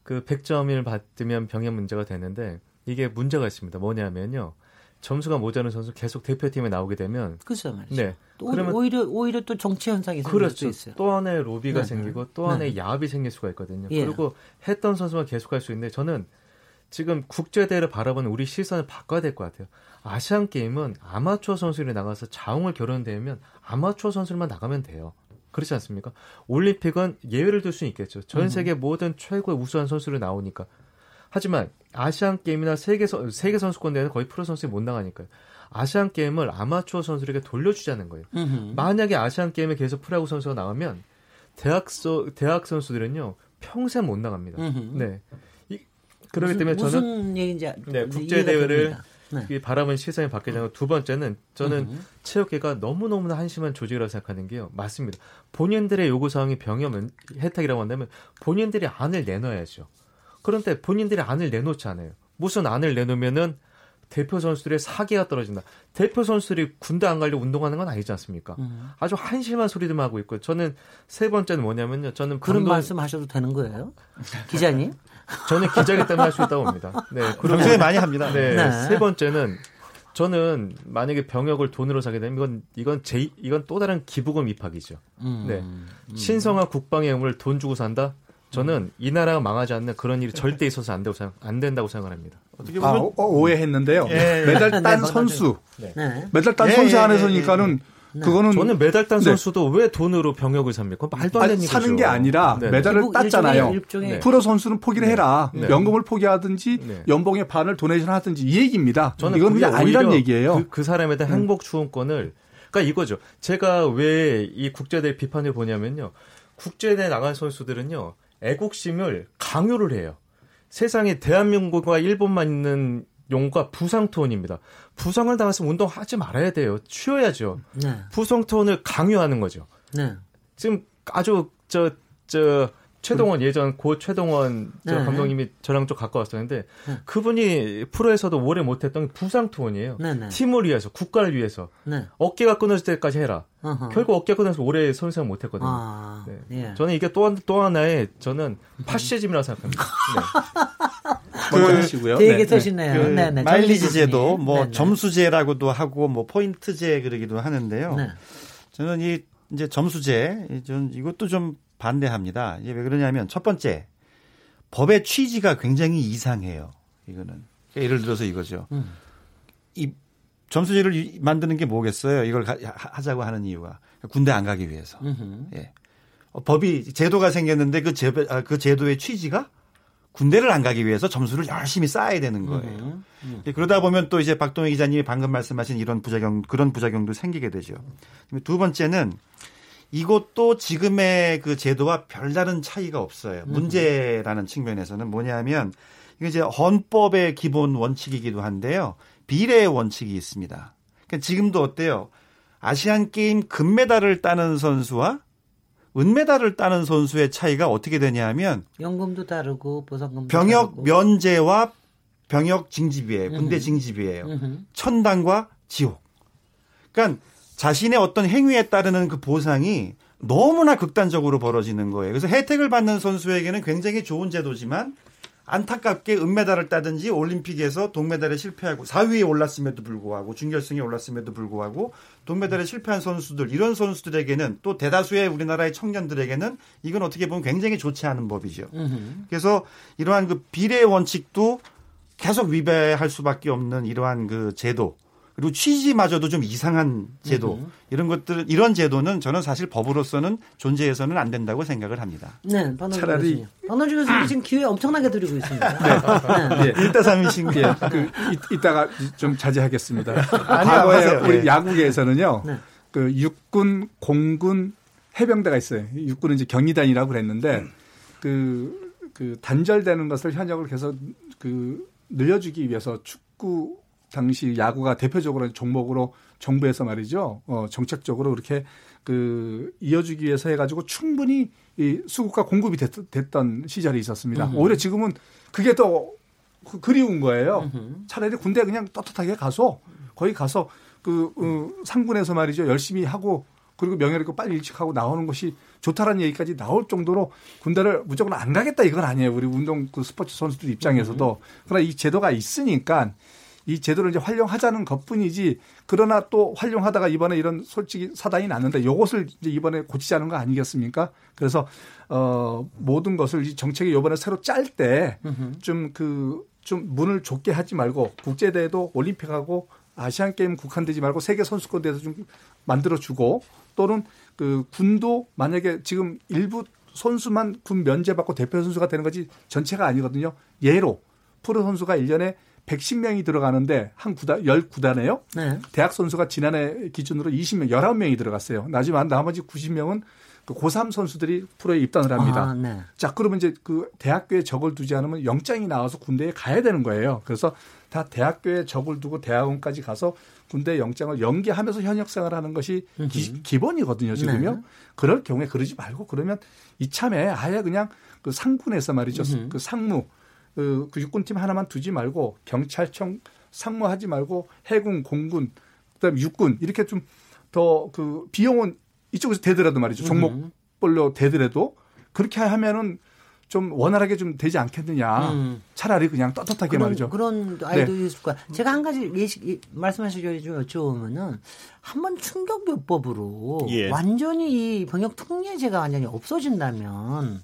그 100점을 받으면 병역 문제가 되는데 이게 문제가 있습니다. 뭐냐면요. 점수가 모자른 선수 계속 대표팀에 나오게 되면 그죠 말이죠. 네. 또 그러면 오히려 오히려 또 정치 현상이 생길 그렇죠. 수 있어요. 또 하나의 로비가 네. 생기고 또 네. 하나의 야합이 생길 수가 있거든요. 예. 그리고 했던 선수만 계속할 수 있는데 저는 지금 국제대회를 바라보는 우리 시선을 바꿔야 될 것 같아요. 아시안 게임은 아마추어 선수들이 나가서 자웅을 겨뤄내면 아마추어 선수들만 나가면 돼요. 그렇지 않습니까? 올림픽은 예외를 둘 수는 있겠죠. 전 세계 모든 최고의 우수한 선수를 나오니까. 하지만 아시안 게임이나 세계 선 세계 선수권 대회는 거의 프로 선수들이 못 나가니까요. 아시안 게임을 아마추어 선수들에게 돌려주자는 거예요. 음흠. 만약에 아시안 게임에 계속 프로야구 선수가 나가면 대학 서 대학 선수들은요 평생 못 나갑니다. 음흠. 네. 이, 그렇기 무슨, 때문에 저는 무슨 얘기인지 네, 이제 국제 대회를. 네. 이 바라보는 시선이 바뀌자고 두 번째는 저는 음흠. 체육계가 너무 너무나 한심한 조직이라고 생각하는 게요. 맞습니다. 본인들의 요구 사항이 병역 면- 혜택이라고 한다면 본인들이 안을 내놔야죠. 그런데 본인들이 안을 내놓지 않아요. 무슨 안을 내놓으면은 대표 선수들의 사기가 떨어진다. 대표 선수들이 군대 안 가려고 운동하는 건 아니지 않습니까? 음. 아주 한심한 소리들만 하고 있고 저는 세 번째는 뭐냐면요. 저는 그런 방금- 말씀 하셔도 되는 거예요, 기자님? [LAUGHS] 저는 기자이기 때문에 할 수 있다고 봅니다. 네. 평소에 많이 합니다. 네, 네. 세 번째는 저는 만약에 병역을 돈으로 사게 되면 이건 이건 제 이건 또 다른 기부금 입학이죠. 음. 네. 신성한 국방의 의무를 돈 주고 산다. 저는 이 나라가 망하지 않는 그런 일이 절대 있어서 안, 되고 생각, 안 된다고 생각을 합니다. 어떻게 아, 보면 오- 어, 오해했는데요. 예, 예. 메달 네, 딴. 선수, 네. 메달 딴 예, 선수 예, 안에서니까는 그거는 저는 메달 딴 네. 선수도 왜 돈으로 병역을 삽니까? 말도 안 되는 얘기죠. 사는 게 아니라 네. 메달을 일부- 땄잖아요. 일종의- 일종의 네. 프로 선수는 포기를 해라. 네. 연금을 포기하든지 네. 연봉의 반을 도네이션 하든지 이 얘기입니다. 저는 이건 그게 그게 아니란 얘기예요. 그, 그 사람에 대한 행복 추원권을 그러니까 이거죠. 제가 왜 이 국제대회 비판을 보냐면요. 국제대회 나간 선수들은요. 애국심을 강요를 해요. 세상에 대한민국과 일본만 있는 용과 부상투혼입니다. 부상을 당했으면 운동하지 말아야 돼요. 쉬어야죠. 네. 부상투혼을 강요하는 거죠. 네. 지금 아주 저 저 최동원 예전 고 최동원 네. 감독님이 저랑 좀 가까웠었는데 네. 그분이 프로에서도 오래 못했던 부상 투혼이에요. 네, 네. 팀을 위해서 국가를 위해서 네. 어깨가 끊어질 때까지 해라. 어허. 결국 어깨 끊어서 오래 선수생 못했거든요. 아, 네. 예. 저는 이게 또, 또 하나의 저는 파시즘이라고 생각합니다. [LAUGHS] 그, 하시고요. 되게 터시네요. 그 네, 네. 마일리지 제도, 뭐 점수제라고도 하고 뭐 포인트제 그러기도 하는데요. 저는 이 이제 점수제, 전 이것도 좀 반대합니다. 이게 왜 그러냐면 첫 번째 법의 취지가 굉장히 이상해요. 이거는 그러니까 예를 들어서 이거죠. 음. 이 점수제를 만드는 게 뭐겠어요? 이걸 하자고 하는 이유가 군대 안 가기 위해서. 예. 어, 법이 제도가 생겼는데 그, 제, 아, 그 제도의 취지가 군대를 안 가기 위해서 점수를 열심히 쌓아야 되는 거예요. 음. 그러다 보면 또 이제 박동희 기자님이 방금 말씀하신 이런 부작용 그런 부작용도 생기게 되죠. 두 번째는 이것도 지금의 그 제도와 별다른 차이가 없어요. 음. 문제라는 측면에서는 뭐냐면 이게 이제 헌법의 기본 원칙이기도 한데요. 비례의 원칙이 있습니다. 그러니까 지금도 어때요? 아시안 게임 금메달을 따는 선수와 은메달을 따는 선수의 차이가 어떻게 되냐면 연금도 다르고 보상금도 병역 다르고. 면제와 병역 징집이에요. 군대 징집이에요. 천당과 지옥. 그러니까 자신의 어떤 행위에 따르는 그 보상이 너무나 극단적으로 벌어지는 거예요. 그래서 혜택을 받는 선수에게는 굉장히 좋은 제도지만 안타깝게 은메달을 따든지 올림픽에서 동메달에 실패하고 4위에 올랐음에도 불구하고 준결승에 올랐음에도 불구하고 동메달에 실패한 선수들 이런 선수들에게는 또 대다수의 우리나라의 청년들에게는 이건 어떻게 보면 굉장히 좋지 않은 법이죠. 그래서 이러한 그 비례 원칙도 계속 위배할 수밖에 없는 이러한 그 제도 그리고 취지마저도 좀 이상한 제도 음. 이런 것들 이런 제도는 저는 사실 법으로서는 존재해서는 안 된다고 생각을 합니다. 네, 차라리 박노주 교수님 지금 기회 엄청나게 드리고 있습니다. 네, 네. 1대 3이신 게그 이, 이따가 좀 자제하겠습니다. 아니, 과거에 우리 네. 야구계에서는요. 네. 그 육군, 공군, 해병대가 있어요. 육군은 이제 경리단이라고 그랬는데 그, 그 단절되는 것을 현역을 계속 그 늘려주기 위해서 축구 당시 야구가 대표적으로 종목으로 정부에서 말이죠. 어, 정책적으로 그렇게 그 이어주기 위해서 해가지고 충분히 이 수급과 공급이 됐, 던 시절이 있었습니다. 으흠. 오히려 지금은 그게 더 그, 그리운 거예요. 으흠. 차라리 군대 그냥 떳떳하게 가서 거기 가서 그 어, 상군에서 말이죠 열심히 하고 그리고 명예롭고 빨리 일찍 하고 나오는 것이 좋다라는 얘기까지 나올 정도로 군대를 무조건 안 가겠다 이건 아니에요. 우리 운동 그 스포츠 선수들 입장에서도 그러나 이 제도가 있으니까 이 제도를 이제 활용하자는 것뿐이지 그러나 또 활용하다가 이번에 이런 솔직히 사단이 났는데 이것을 이제 이번에 고치자는 거 아니겠습니까? 그래서 어 모든 것을 이 정책이 이번에 새로 짤 때 좀 그좀 좀 문을 좁게 하지 말고 국제 대회도 올림픽하고 아시안 게임 국한되지 말고 세계 선수권 대회도 좀 만들어 주고 또는 그 군도 만약에 지금 일부 선수만 군 면제받고 대표 선수가 되는 거지 전체가 아니거든요. 예로 프로 선수가 1년에 110명이 들어가는데 한 구단 10구단에요. 네. 대학 선수가 지난해 기준으로 20명, 11명이 들어갔어요. 하지만 나머지 90명은 그 고3 선수들이 프로에 입단을 합니다. 아, 네. 자, 그러면 이제 그 대학교에 적을 두지 않으면 영장이 나와서 군대에 가야 되는 거예요. 그래서 다 대학교에 적을 두고 대학원까지 가서 군대 영장을 연기하면서 현역 생활 하는 것이 기, 본이거든요 지금요. 네. 그럴 경우에 그러지 말고 그러면 이참에 아예 그냥 그 상군에서 말이죠. 그 상무 그, 그 육군팀 하나만 두지 말고 경찰청 상무하지 말고 해군, 공군, 그다음에 육군 이렇게 좀 더 그 비용은 이쪽에서 대더라도 말이죠. 음. 종목별로 대더라도 그렇게 하면은 좀 원활하게 좀 되지 않겠느냐. 음. 차라리 그냥 떳떳하게 그런, 말이죠. 그런 아이도 네. 있을 거야. 제가 한 가지 예식 말씀하시죠 좀 여쭤보면은 한 번 충격요법으로 예. 완전히 이 병역 특례제가 완전히 없어진다면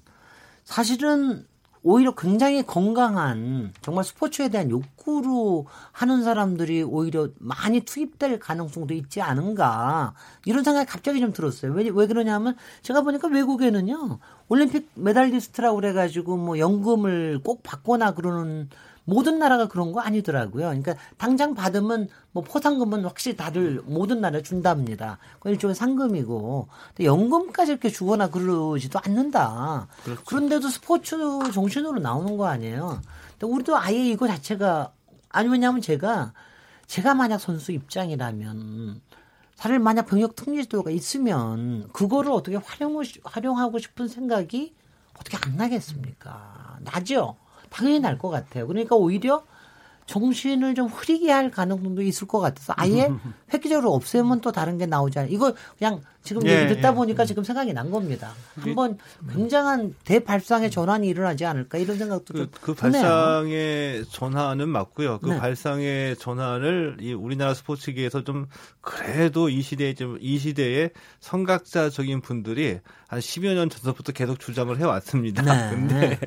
사실은 오히려 굉장히 건강한 정말 스포츠에 대한 욕구로 하는 사람들이 오히려 많이 투입될 가능성도 있지 않은가 이런 생각이 갑자기 좀 들었어요. 왜, 왜 그러냐면 제가 보니까 외국에는요 올림픽 메달리스트라고 그래가지고 뭐 연금을 꼭 받거나 그러는 모든 나라가 그런 거 아니더라고요. 그러니까 당장 받으면 뭐 포상금은 확실히 다들 모든 나라에 준답니다. 그 일종의 상금이고 연금까지 이렇게 주거나 그러지도 않는다. 그렇죠. 그런데도 스포츠 정신으로 나오는 거 아니에요. 근데 우리도 아예 이거 자체가 아니 왜냐하면 제가 제가 만약 선수 입장이라면 사실 만약 병역 특례제도가 있으면 그거를 어떻게 활용 활용하고 싶은 생각이 어떻게 안 나겠습니까? 나죠. 당연히 날 것 같아요. 그러니까 오히려 정신을 좀 흐리게 할 가능성도 있을 것 같아서 아예 [LAUGHS] 획기적으로 없애면 또 다른 게 나오잖아요. 이거 그냥 지금 예, 얘기 듣다 예. 보니까 지금 생각이 난 겁니다. 한번 굉장한 대발상의 전환이 일어나지 않을까 이런 생각도 그, 그 발상의 전환은 맞고요. 그 네. 발상의 전환을 이 우리나라 스포츠계에서 좀 그래도 이 시대에 좀 이 시대에 선각자적인 분들이 한 10여 년 전부터 계속 주장을 해왔습니다. 네. [LAUGHS] 근데 네.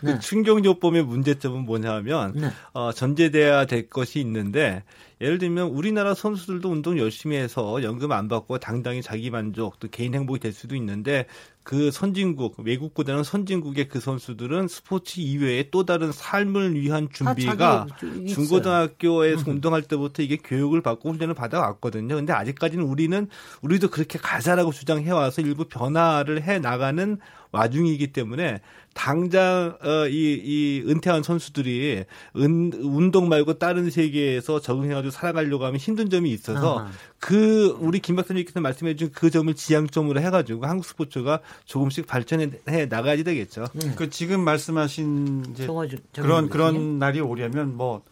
그 네. 충격요법의 문제점은 뭐냐면 네. 어, 전제돼야 될 것이 있는데 예를 들면 우리나라 선수들도 운동 열심히 해서 연금 안 받고 당당히 자기 만족 또 개인 행복이 될 수도 있는데 그 선진국 외국보다는 선진국의 그 선수들은 스포츠 이외에 또 다른 삶을 위한 준비가 중고등학교에서 음. [LAUGHS] 운동할 때부터 이게 교육을 받고 훈련을 받아왔거든요. 근데 아직까지는 우리는 우리도 그렇게 가자라고 주장해 와서 일부 변화를 해 나가는 와중이기 때문에 당장 어, 이, 이 은퇴한 선수들이 은, 운동 말고 다른 세계에서 적응해가지고 살아가려고 하면 힘든 점이 있어서 아하. 그 우리 김 박사님께서 말씀해준 그 점을 지향점으로 해가지고 한국 스포츠가 조금씩 발전해 나가야 되겠죠. 음. 그 지금 말씀하신 이제 정화주, 그런 그런 날이 오려면 뭐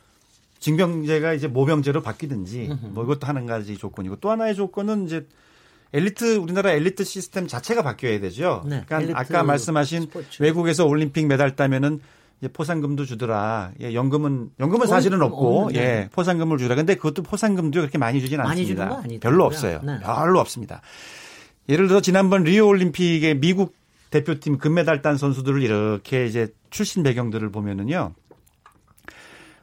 징병제가 이제 모병제로 바뀌든지 뭐 이것도 하는 가지 조건이고 또 하나의 조건은 이제 엘리트 우리나라 엘리트 시스템 자체가 바뀌어야 되죠. 네, 그러니까 아까 말씀하신 스포츠. 외국에서 올림픽 메달 따면은 이제 포상금도 주더라. 예, 연금은 연금은 사실은 없고 예, 포상금을 주더라. 근데 그것도 포상금도 그렇게 많이 주진 많이 않습니다. 별로 없어요. 네. 별로 없습니다. 예를 들어 지난번 리오 올림픽에 미국 대표팀 금메달 딴 선수들을 이렇게 이제 출신 배경들을 보면은요.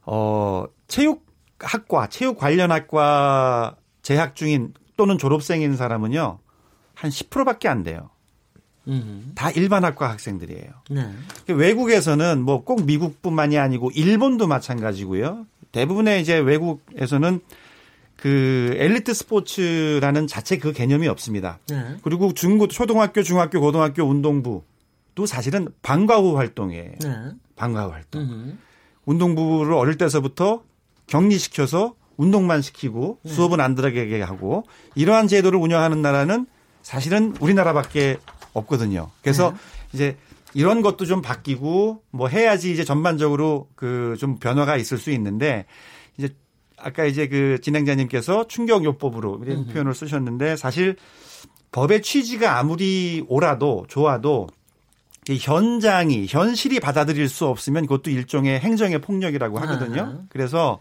어, 체육 학과, 체육 관련 학과 재학 중인 또는 졸업생인 사람은요 한 10%밖에 안 돼요. 다 일반 학과 학생들이에요. 네. 외국에서는 뭐 꼭 미국뿐만이 아니고 일본도 마찬가지고요. 대부분의 이제 외국에서는 그 엘리트 스포츠라는 자체 그 개념이 없습니다. 네. 그리고 중고 초등학교, 중학교, 고등학교 운동부도 사실은 방과 후 활동이에요. 네. 방과 후 활동. 음흠. 운동부를 어릴 때서부터 격리시켜서 운동만 시키고 네. 수업은 안 들어가게 하고 이러한 제도를 운영하는 나라는 사실은 우리나라밖에 없거든요. 그래서 네. 이제 이런 것도 좀 바뀌고 뭐 해야지 이제 전반적으로 그 좀 변화가 있을 수 있는데 이제 아까 이제 그 진행자님께서 충격요법으로 이런 표현을 쓰셨는데 사실 법의 취지가 아무리 옳아도 좋아도 현장이 현실이 받아들일 수 없으면 그것도 일종의 행정의 폭력이라고 하거든요. 그래서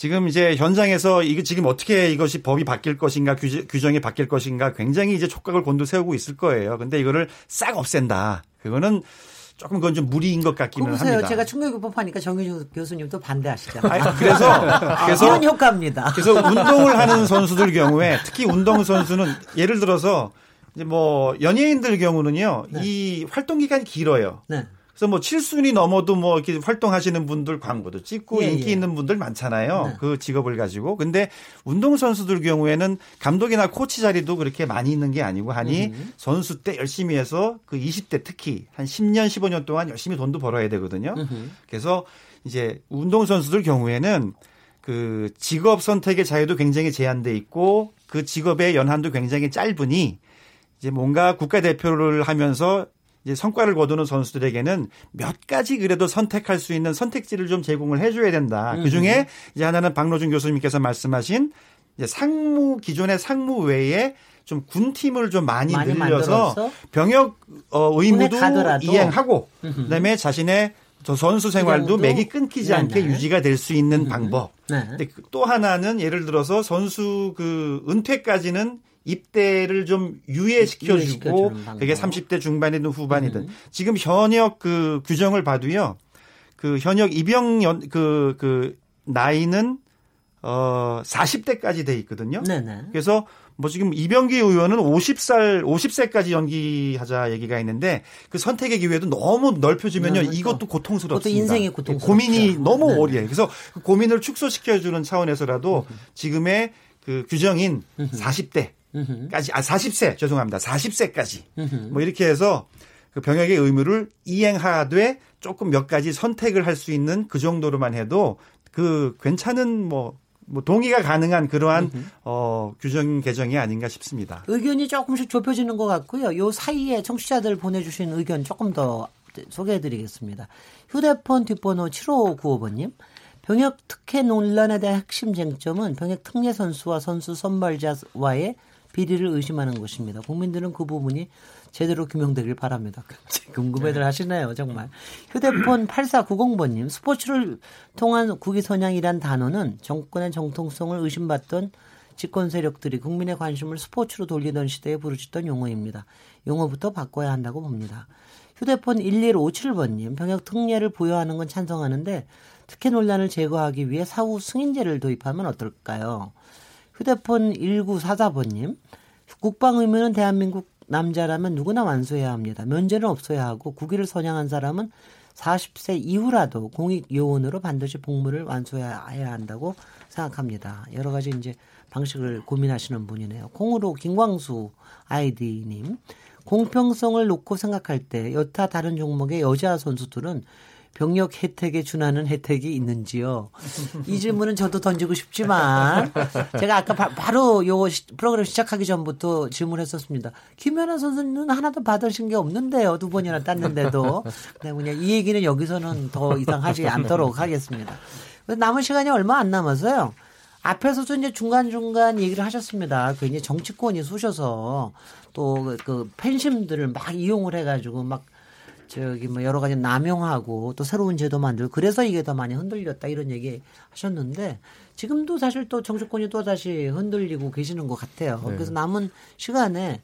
지금 이제 현장에서 이게 지금 어떻게 이것이 법이 바뀔 것인가 규정이 바뀔 것인가 굉장히 이제 촉각을 곤두세우고 있을 거예요. 근데 이거를 싹 없앤다. 그거는 조금 그건 좀 무리인 것 같기는 보세요. 합니다. 제가 충격요법 하니까 정유주 교수님도 반대하시잖아요. 아니, 그래서 그래서 이런 효과입니다. 그래서 운동을 하는 선수들 경우에 특히 운동 선수는 예를 들어서 이제 뭐 연예인들 경우는요 네. 이 활동 기간이 길어요. 네. 그래서 뭐 7순위 넘어도 뭐 이렇게 활동하시는 분들 광고도 찍고 예, 인기 예. 있는 분들 많잖아요. 네. 그 직업을 가지고. 근데 운동선수들 경우에는 감독이나 코치 자리도 그렇게 많이 있는 게 아니고 하니 음. 선수 때 열심히 해서 그 20대 특히 한 10년, 15년 동안 열심히 돈도 벌어야 되거든요. 음. 그래서 이제 운동선수들 경우에는 그 직업 선택의 자유도 굉장히 제한돼 있고 그 직업의 연한도 굉장히 짧으니 이제 뭔가 국가대표를 하면서 이제 성과를 거두는 선수들에게는 몇 가지 그래도 선택할 수 있는 선택지를 좀 제공을 해줘야 된다. 그 중에 이제 하나는 박노준 교수님께서 말씀하신 이제 상무 기존의 상무 외에 좀 군팀을 좀 많이, 많이 늘려서 만들어서? 병역 어, 의무도 이행하고 그다음에 자신의 저 선수 생활도 맥이 끊기지 않게 네네. 유지가 될 수 있는 방법. 네. 근데 그또 하나는 예를 들어서 선수 그 은퇴까지는 입대를 좀 유예시켜주고 그게 30대 중반이든 후반이든 음. 지금 현역 그 규정을 봐도요. 그 현역 입영 연, 그, 그 나이는 어 40대까지 돼 있거든요. 네네. 그래서 뭐 지금 이병기 의원은 50살 50세까지 연기하자 얘기가 있는데 그 선택의 기회도 너무 네, 그렇죠. 이것도 고통스럽습니다. 인생의 고통 고민이 너무 네. 오래. 그래서 그 고민을 축소시켜주는 차원에서라도 음. 지금의 그 규정인 40대 까지 아 40세 죄송합니다. 40세까지 뭐 이렇게 해서 그 병역의 의무를 이행하되 조금 몇 가지 선택을 할 수 있는 그 정도로만 해도 그 괜찮은 뭐뭐 동의가 가능한 그러한 어, 규정 개정이 아닌가 싶습니다. 의견이 조금씩 좁혀지는 것 같고요. 요 사이에 청취자들 보내주신 의견 조금 더 소개해드리겠습니다. 휴대폰 뒷번호 7595번님. 병역 특혜 논란에 대한 핵심 쟁점은 병역 특례 선수와 선수 선발자와의 비리를 의심하는 것입니다. 국민들은 그 부분이 제대로 규명되길 바랍니다. 궁금해들 하시네요, 정말. 휴대폰 8490번님, 스포츠를 통한 국위 선양이란 단어는 정권의 정통성을 의심받던 집권 세력들이 국민의 관심을 스포츠로 돌리던 시대에 부르짖던 용어입니다. 용어부터 바꿔야 한다고 봅니다. 휴대폰 1157번님, 병역 특례를 부여하는 건 찬성하는데 특혜 논란을 제거하기 위해 사후 승인제를 도입하면 어떨까요? 휴대폰 1944번님, 국방 의무는 대한민국 남자라면 누구나 완수해야 합니다. 면제는 없어야 하고 국위를 선양한 사람은 40세 이후라도 공익 요원으로 반드시 복무를 완수해야 한다고 생각합니다. 여러 가지 이제 방식을 고민하시는 분이네요. 콩으로 김광수 아이디님 공평성을 놓고 생각할 때 여타 다른 종목의 여자 선수들은 병력 혜택에 준하는 혜택이 있는지요? 이 질문은 저도 던지고 싶지만 제가 아까 바, 로 요 프로그램 시작하기 전부터 질문했었습니다. 김연아 선수는 하나도 받으신 게 없는데요. 두 번이나 땄는데도. 네, 그냥 이 얘기는 여기서는 더 이상 하지 않도록 하겠습니다. 남은 시간이 얼마 안 남아서요. 앞에서도 이제 중간중간 얘기를 하셨습니다. 괜히 정치권이 쑤셔서 또 그 팬심들을 막 이용을 해가지고 막 저기 뭐 여러 가지 남용하고 또 새로운 제도 만들고 그래서 이게 더 많이 흔들렸다 이런 얘기 하셨는데 지금도 사실 또 정치권이 또 다시 흔들리고 계시는 것 같아요. 네. 그래서 남은 시간에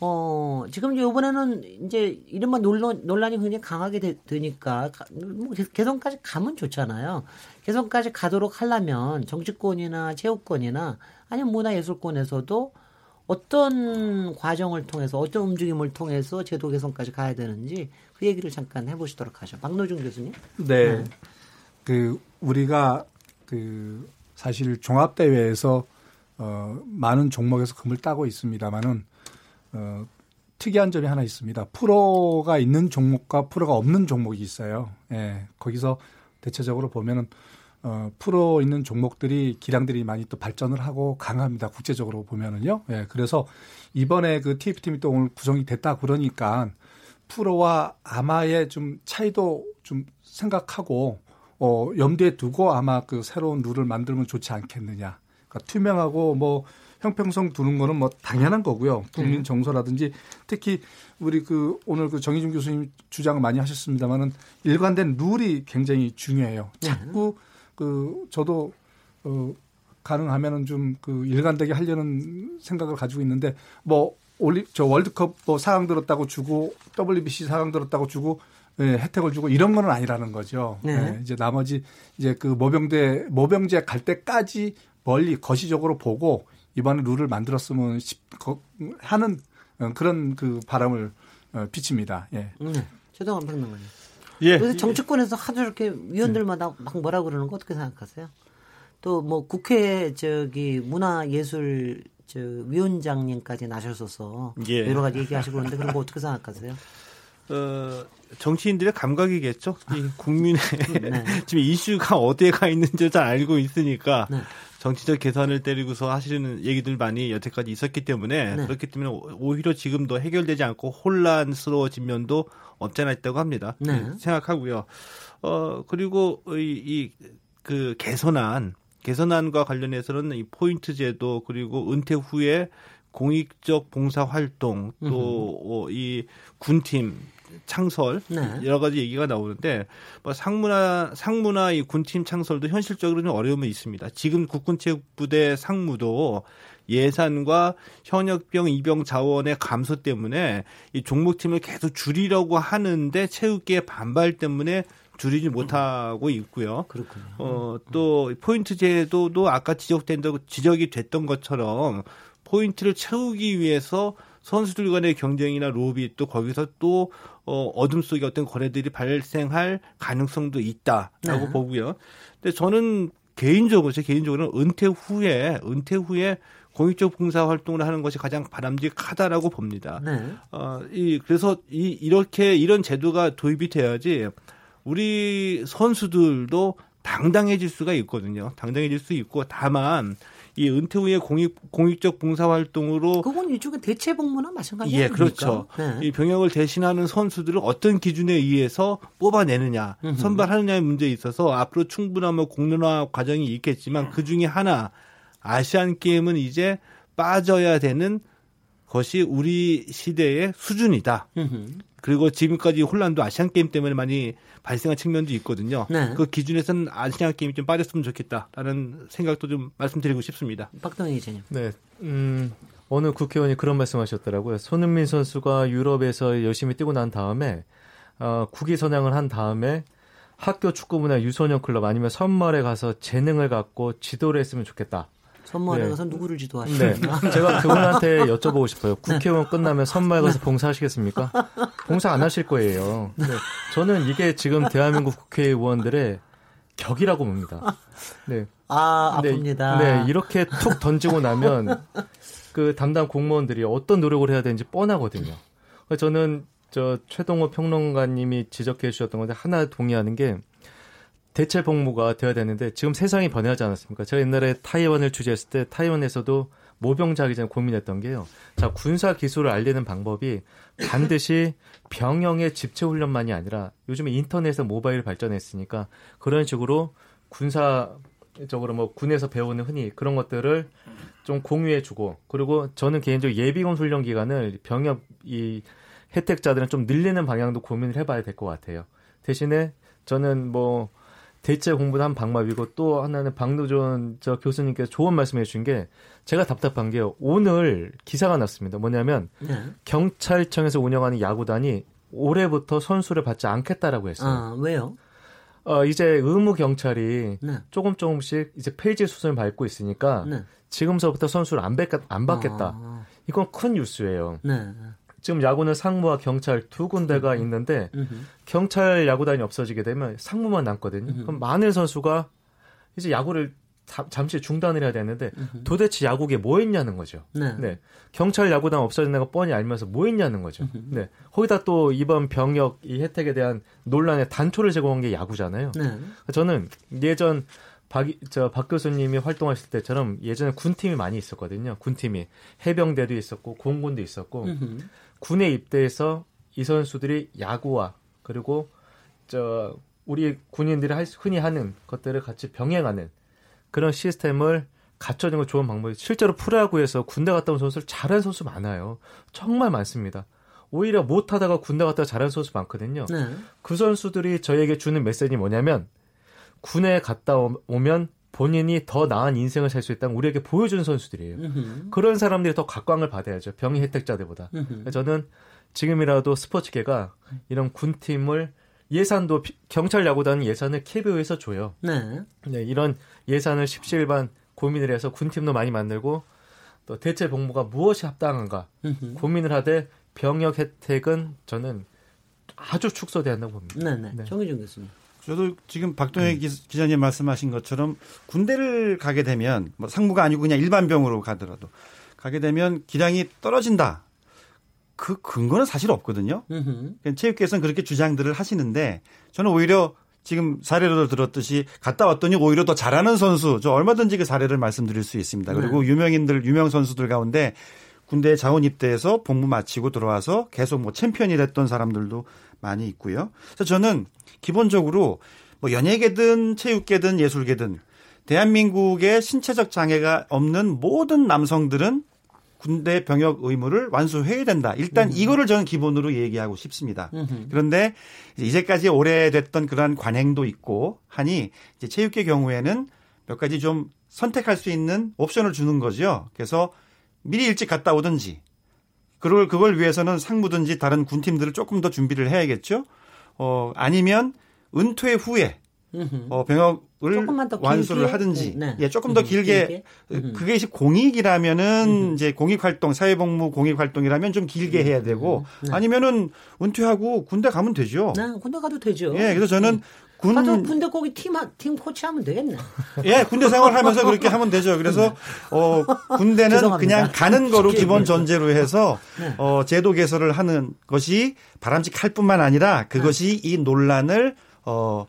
어, 지금 이번에는 이제 이른바 논란, 논란이 굉장히 강하게 되, 니까 뭐 개선까지 가면 좋잖아요. 개선까지 가도록 하려면 정치권이나 체육권이나 아니면 문화예술권에서도 어떤 과정을 통해서 어떤 움직임을 통해서 제도 개선까지 가야 되는지 그 얘기를 잠깐 해보시도록 하죠. 박노중 교수님. 네. 네. 그 우리가 그 사실 종합 대회에서 어 많은 종목에서 금을 따고 있습니다만은 어 특이한 점이 하나 있습니다. 프로가 있는 종목과 프로가 없는 종목이 있어요. 예. 거기서 대체적으로 보면은 어, 프로 있는 종목들이 기량들이 많이 또 발전을 하고 강합니다. 국제적으로 보면은요. 예, 그래서 이번에 그 TF팀이 또 오늘 구성이 됐다 그러니까 프로와 아마의 좀 차이도 좀 생각하고 어, 염두에 두고 아마 그 새로운 룰을 만들면 좋지 않겠느냐. 그러니까 투명하고 뭐 형평성 두는 거는 뭐 당연한 거고요. 국민 네. 정서라든지 특히 우리 그 오늘 그 정희준 교수님 주장을 많이 하셨습니다만은 일관된 룰이 굉장히 중요해요. 네. 자꾸 그 저도 어 가능하면은 좀 그 일관되게 하려는 생각을 가지고 있는데 뭐 올리 저 월드컵 뭐 4강 들었다고 주고 WBC 4강 들었다고 주고 예, 혜택을 주고 이런 거는 아니라는 거죠. 네. 예, 이제 나머지 이제 그 모병대 모병제 갈 때까지 멀리 거시적으로 보고 이번에 룰을 만들었으면 싶, 하는 어, 그런 그 바람을 어, 비칩니다. 예. 네. 최동원 평론가님. 예. 그래서 정치권에서 하도 이렇게 위원들마다 막 뭐라 그러는 거 어떻게 생각하세요? 또 뭐 국회 저기 문화예술 저 위원장님까지 나셔서 예. 여러 가지 얘기하시고 그러는데 그런 거 어떻게 생각하세요? 어, 정치인들의 감각이겠죠. 이 국민의 네. [LAUGHS] 지금 이슈가 어디에 가 있는지 잘 알고 있으니까 네. 정치적 계산을 때리고서 하시는 얘기들 많이 여태까지 있었기 때문에 네. 그렇기 때문에 오히려 지금도 해결되지 않고 혼란스러워진 면도 없잖아 있다고 합니다. 네. 네. 생각하고요. 어 그리고 이그 개선안 개선안과 관련해서는 이 포인트 제도 그리고 은퇴 후에 공익적 봉사 활동 또이 어, 군팀 창설 네. 여러 가지 얘기가 나오는데 뭐 상무나 상무나 이 군팀 창설도 현실적으로는 어려움이 있습니다. 지금 국군체육부대 상무도 예산과 현역병 입영 자원의 감소 때문에 이 종목팀을 계속 줄이려고 하는데 체육계의 반발 때문에 줄이지 못하고 있고요. 그렇군요. 어, 또 포인트 제도도 아까 지적된다고 지적이 됐던 것처럼 포인트를 채우기 위해서 선수들 간의 경쟁이나 로비 또 거기서 또 어, 어둠 속에 어떤 거래들이 발생할 가능성도 있다라고 네. 보고요. 근데 저는 개인적으로 제 개인적으로는 은퇴 후에 은퇴 후에 공익적 봉사 활동을 하는 것이 가장 바람직하다라고 봅니다. 네. 어, 이 그래서 이 이렇게 이런 제도가 도입이 돼야지 우리 선수들도 당당해질 수가 있거든요. 당당해질 수 있고 다만 이 은퇴 후에 공익 공익적 봉사 활동으로 그건 일종의 대체 복무나 마찬가지 예, 그렇죠. 네. 이 병역을 대신하는 선수들을 어떤 기준에 의해서 뽑아내느냐, 음흠. 선발하느냐의 문제에 있어서 앞으로 충분한 뭐 공론화 과정이 있겠지만 그 중에 하나 아시안 게임은 이제 빠져야 되는 것이 우리 시대의 수준이다. 음흠. 그리고 지금까지 혼란도 아시안 게임 때문에 많이 발생한 측면도 있거든요. 네. 그 기준에서는 아시안 게임이 좀 빠졌으면 좋겠다라는 생각도 좀 말씀드리고 싶습니다. 박동희 기자님. 네. 음, 어느 국회의원이 그런 말씀하셨더라고요. 손흥민 선수가 유럽에서 열심히 뛰고 난 다음에 어, 국위 선양을 한 다음에 학교 축구부나 유소년 클럽 아니면 선말에 가서 재능을 갖고 지도를 했으면 좋겠다. 선마을에 네. 가서 누구를 지도하시나요? 네. 제가 그분한테 여쭤보고 싶어요. 국회의원 끝나면 선마을 가서 봉사하시겠습니까? 봉사 안 하실 거예요. 네. 저는 이게 지금 대한민국 국회의원들의 격이라고 봅니다. 네. 아, 네, 아픕니다. 네, 이렇게 툭 던지고 나면 그 담당 공무원들이 어떤 노력을 해야 되는지 뻔하거든요. 저는 저 최동호 평론가님이 지적해 주셨던 건데 하나 동의하는 게 대체 복무가 되어야 되는데 지금 세상이 변해하지 않았습니까? 제가 옛날에 타이완을 취재했을 때 타이완에서도 모병자기 전에 고민했던 게요. 자, 군사 기술을 알리는 방법이 반드시 병영의 집체 훈련만이 아니라 요즘에 인터넷에서 모바일 발전했으니까 그런 식으로 군사 적으로 뭐 군에서 배우는 흔히 그런 것들을 좀 공유해 주고 그리고 저는 개인적으로 예비군 훈련 기간을 병역 이 혜택자들은 좀 늘리는 방향도 고민을 해봐야 될 것 같아요. 대신에 저는 뭐 대체 공부도 한 방법이고 또 하나는 박노전 저 교수님께서 좋은 말씀해 주신 게 제가 답답한 게 오늘 기사가 났습니다. 뭐냐면 네. 경찰청에서 운영하는 야구단이 올해부터 선수를 받지 않겠다라고 했어요. 아, 왜요? 어, 이제 의무 경찰이 네. 조금 조금씩 이제 폐지 수순을 밟고 있으니까 네. 지금서부터 선수를 안, 뺏, 안 받겠다. 아. 이건 큰 뉴스예요. 네. 지금 야구는 상무와 경찰 두 군데가 음. 있는데 음흠. 경찰 야구단이 없어지게 되면 상무만 남거든요. 음흠. 그럼 많은 선수가 이제 야구를 자, 잠시 중단을 해야 되는데. 도대체 야구에 뭐 했냐는 거죠. 네. 네. 경찰 야구단 없어진다는 거 뻔히 알면서 뭐 했냐는 거죠. 네. 거기다 또 이번 병역 이 혜택에 대한 논란에 단초를 제공한 게 야구잖아요. 네. 저는 예전 박, 저, 박 교수님이 활동하실 때처럼 예전에 군팀이 많이 있었거든요. 군팀이. 해병대도 있었고, 공군도 있었고, 군에 입대해서 이 선수들이 야구와 그리고 저 우리 군인들이 할, 흔히 하는 것들을 같이 병행하는 그런 시스템을 갖춰주는 거 좋은 방법이 실제로 프로야구에서 군대 갔다 온 선수를 잘하는 선수 많아요. 정말 많습니다. 오히려 못하다가 군대 갔다가 잘하는 선수 많거든요. 네. 그 선수들이 저에게 주는 메시지 뭐냐면 군에 갔다 오면 본인이 더 나은 인생을 살 수 있다는 우리에게 보여준 선수들이에요. 으흠. 그런 사람들이 더 각광을 받아야죠. 병의 혜택자들보다. 저는 지금이라도 스포츠계가 이런 군팀을 예산도 경찰 야구단 예산을 KBO에서 줘요. 네. 네. 이런 예산을 십시일반 고민을 해서 군팀도 많이 만들고 또 대체 복무가 무엇이 합당한가 으흠. 고민을 하되 병역 혜택은 저는 아주 축소돼야 한다고 봅니다. 네네. 네. 정의정 교수님. 저도 지금 박동혜 음. 기자님 말씀하신 것처럼 군대를 가게 되면 뭐 상무가 아니고 그냥 일반 병으로 가더라도 가게 되면 기량이 떨어진다. 그 근거는 사실 없거든요. 그러니까 체육계에서는 그렇게 주장들을 하시는데 저는 오히려 지금 사례로 들었듯이 갔다 왔더니 오히려 더 잘하는 선수 저 얼마든지 그 사례를 말씀드릴 수 있습니다. 그리고 네. 유명인들 유명 선수들 가운데 군대에 자원 입대해서 복무 마치고 들어와서 계속 뭐 챔피언이 됐던 사람들도 많이 있고요. 그래서 저는 기본적으로 뭐 연예계든 체육계든 예술계든 대한민국의 신체적 장애가 없는 모든 남성들은 군대 병역 의무를 완수해야 된다. 일단 음. 이거를 저는 기본으로 얘기하고 싶습니다. 그런데 이제까지 오래됐던 그러한 관행도 있고 하니 이제 체육계 경우에는 몇 가지 좀 선택할 수 있는 옵션을 주는 거죠. 그래서 미리 일찍 갔다 오든지 그걸 그걸 위해서는 상무든지 다른 군팀들을 조금 더 준비를 해야겠죠. 어 아니면 은퇴 후에 어 병역을 완수를? 하든지 네. 예 조금 더 길게, 길게? 그게 공익이라면은 이제 공익 활동 사회복무 공익 활동이라면 좀 길게 해야 되고 네. 아니면은 은퇴하고 군대 가면 되죠. 네, 군대 가도 되죠. 예, 그래서 저는 군 가서 군대 거기 팀, 팀 코치하면 되겠네. 예, 군대 생활 하면서 그렇게 하면 되죠. 그래서 어 군대는. 그냥 가는 거로 기본 전제로 해서 네. 어 제도 개설을 하는 것이 바람직할 뿐만 아니라 그것이 이 논란을 어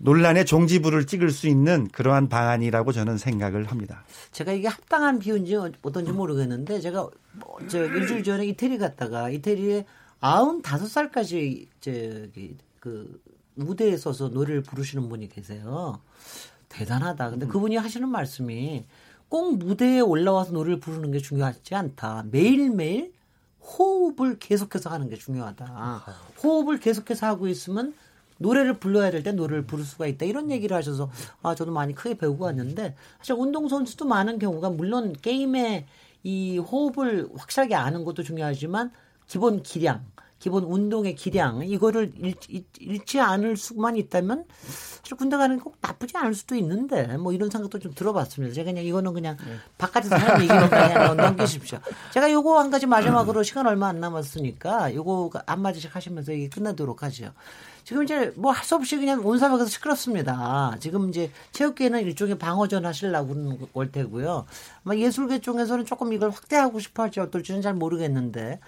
논란의 종지부를 찍을 수 있는 그러한 방안이라고 저는 생각을 합니다. 제가 이게 합당한 비유인지 어떤지 모르겠는데 제가 뭐저 일주일 전에 이태리 갔다가 이태리에 아흔다섯 살까지 저기 그 무대에 서서 노래를 부르시는 분이 계세요. 대단하다. 근데 그분이 하시는 말씀이 꼭 무대에 올라와서 노래를 부르는 게 중요하지 않다. 매일매일 호흡을 계속해서 하는 게 중요하다. 호흡을 계속해서 하고 있으면 노래를 불러야 될 때 노래를 부를 수가 있다. 이런 얘기를 하셔서 아 저도 많이 크게 배우고 왔는데 사실 운동 선수도 많은 경우가 물론 게임에 이 호흡을 확실하게 아는 것도 중요하지만 기본 기량 기본 운동의 기량 이거를 잃, 지 않을 수만 있다면 사실 군대 가는 게꼭 나쁘지 않을 수도 있는데 뭐 이런 생각도 좀 들어봤습니다. 제가 그냥 이거는 그냥 네. 바깥에서 하는 [LAUGHS] 얘기니까 그냥 넘기십시오. 제가 요거 한 가지 마지막으로 시간 얼마 안 남았으니까 요거 한마디씩 하시면서 얘기 끝내도록 하죠. 지금 이제 뭐 할 수 없이 그냥 온 사막에서 시끄럽습니다. 지금 이제 체육계는 일종의 방어전 하시려고 그러는 걸 테고요. 아마 예술계 쪽에서는 조금 이걸 확대하고 싶어 할지 어떨지는 잘 모르겠는데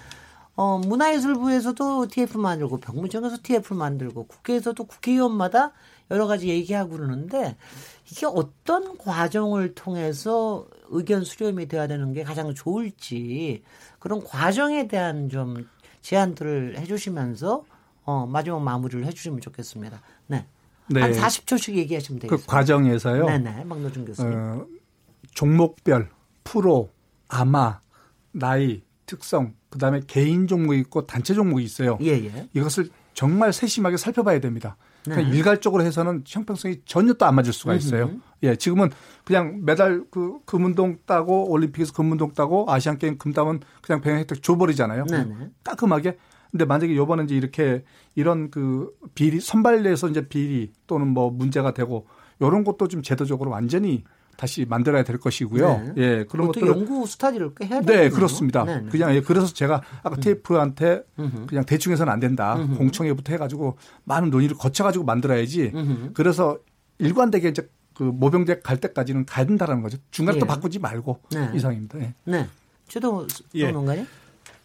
어, 문화예술부에서도 TF 만들고 병무청에서 TF 만들고 국회에서도 국회의원마다 여러 가지 얘기하고 그러는데 이게 어떤 과정을 통해서 의견 수렴이 돼야 되는 게 가장 좋을지 그런 과정에 대한 좀 제안들을 해주시면서 어, 마지막 마무리를 해주시면 좋겠습니다. 네. 네. 한 40초씩 얘기하시면 그 되겠습니다. 그 과정에서요. 네네. 막노준 교수님. 어, 종목별, 프로, 아마, 나이, 특성, 그 다음에 개인 종목이 있고 단체 종목이 있어요. 예, 예. 이것을 정말 세심하게 살펴봐야 됩니다. 네. 일괄적으로 해서는 형평성이 전혀 또 안 맞을 수가 있어요. 음흠. 예, 지금은 그냥 메달 그 금운동 따고 올림픽에서 금운동 따고 아시안 게임 금 따면 그냥 병역 혜택 줘버리잖아요. 네, 네. 깔끔하게. 근데 만약에 요번에 이제 이렇게 이런 그 비리 선발에서 이제 비리 또는 뭐 문제가 되고 요런 것도 좀 제도적으로 완전히 다시 만들어야 될 것이고요. 네. 예, 그런 것들 연구 스타디를 꽤 해야 되요 네, 그렇습니다. 네네. 네. 그냥 예, 그래서 제가 아까 음. 음흠. 그냥 대충 해서는 안 된다. 음흠. 공청회부터 해가지고 많은 논의를 거쳐가지고 만들어야지. 음흠. 그래서 일관되게 이제 그 모병대 갈 때까지는 가야 된다라는 거죠. 중간에 예. 또 바꾸지 말고 네. 이상입니다. 예. 네. 최동 평론가님. 예.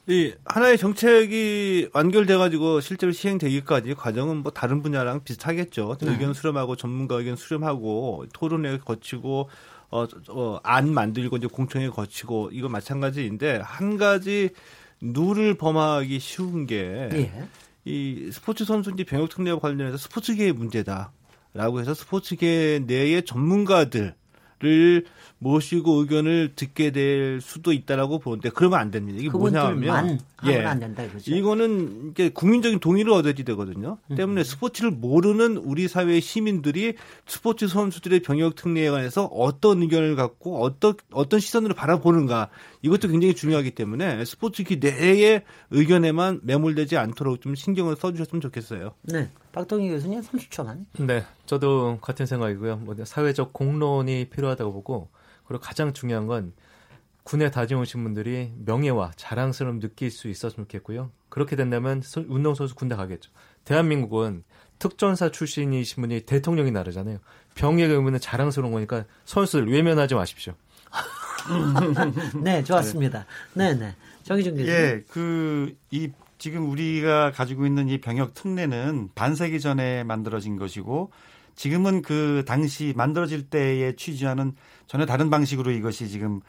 이 하나의 정책이 완결돼 가지고 실제로 시행되기까지 과정은 뭐 다른 분야랑 비슷하겠죠. 네. 의견 수렴하고 전문가 의견 수렴하고 토론회 거치고 어, 어, 안 만들고 이제 공청회 거치고 이거 마찬가지인데 한 가지 누를 범하기 쉬운 게이 예. 스포츠 선수인지 병역 특례와 관련해서 스포츠계의 문제다라고 해서 스포츠계 내의 전문가들 를 모시고 의견을 듣게 될 수도 있다라고 보는데 그러면 안 됩니다. 이게 뭐냐면 예, 안 된다 이거죠. 이거는 이게 국민적인 동의를 얻어야 되거든요. 음. 때문에 스포츠를 모르는 우리 사회의 시민들이 스포츠 선수들의 병역 특례에 관해서 어떤 의견을 갖고 어떤 어떤 시선으로 바라보는가 이것도 굉장히 중요하기 때문에 스포츠 기 내의 의견에만 매몰되지 않도록 좀 신경을 써주셨으면 좋겠어요. 네. 박동희 교수님 30초만. 네, 저도 같은 생각이고요. 뭐 사회적 공론이 필요하다고 보고 그리고 가장 중요한 건 군에 다녀오신 분들이 명예와 자랑스러움 느낄 수 있었으면 좋겠고요. 그렇게 된다면 운동선수 군대 가겠죠. 대한민국은 특전사 출신이신 분이 대통령이 나르잖아요. 병역 의무는 자랑스러운 거니까 선수들 외면하지 마십시오. [LAUGHS] 네, 좋았습니다. 네, 네. 정희준 교수님. 예, 그, 이 지금 우리가 가지고 있는 이 병역 특례는 반세기 전에 만들어진 것이고 지금은 그 당시 만들어질 때에 취지와는 전혀 다른 방식으로 이것이 지금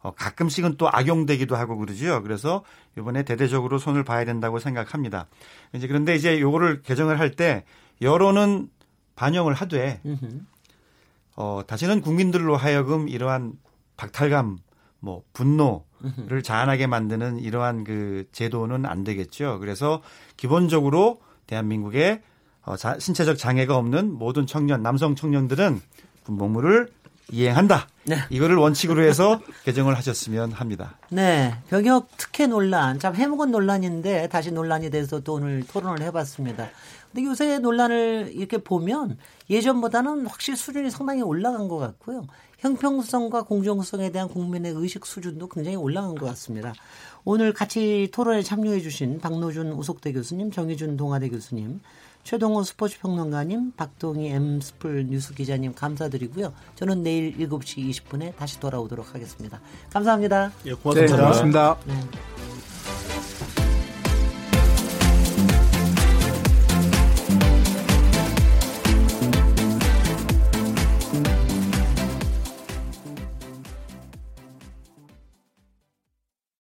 어 가끔씩은 또 악용되기도 하고 그러죠. 그래서 이번에 대대적으로 손을 봐야 된다고 생각합니다. 이제 그런데 이제 요거를 개정을 할 때 여론은 반영을 하되 어 다시는 국민들로 하여금 이러한 박탈감 뭐 분노를 자아나게 만드는 이러한 그 제도는 안 되겠죠. 그래서 기본적으로 대한민국에 어, 자, 신체적 장애가 없는 모든 청년, 남성 청년들은 군복무를 이행한다. 네. 이거를 원칙으로 해서 [LAUGHS] 개정을 하셨으면 합니다. 네. 병역 특혜 논란, 참 해묵은 논란인데 다시 논란이 돼서 또 오늘 토론을 해봤습니다. 근데 요새 논란을 이렇게 보면 예전보다는 확실히 수준이 상당히 올라간 것 같고요. 형평성과 공정성에 대한 국민의 의식 수준도 굉장히 올라간 것 같습니다. 오늘 같이 토론에 참여해 주신 박노준 우석대 교수님, 정희준 동아대 교수님, 최동호 스포츠 평론가님, 박동희 엠스플 뉴스 기자님 감사드리고요. 저는 내일 7시 20분에 다시 돌아오도록 하겠습니다. 감사합니다. 예, 고맙습니다. 네, 고맙습니다. 네.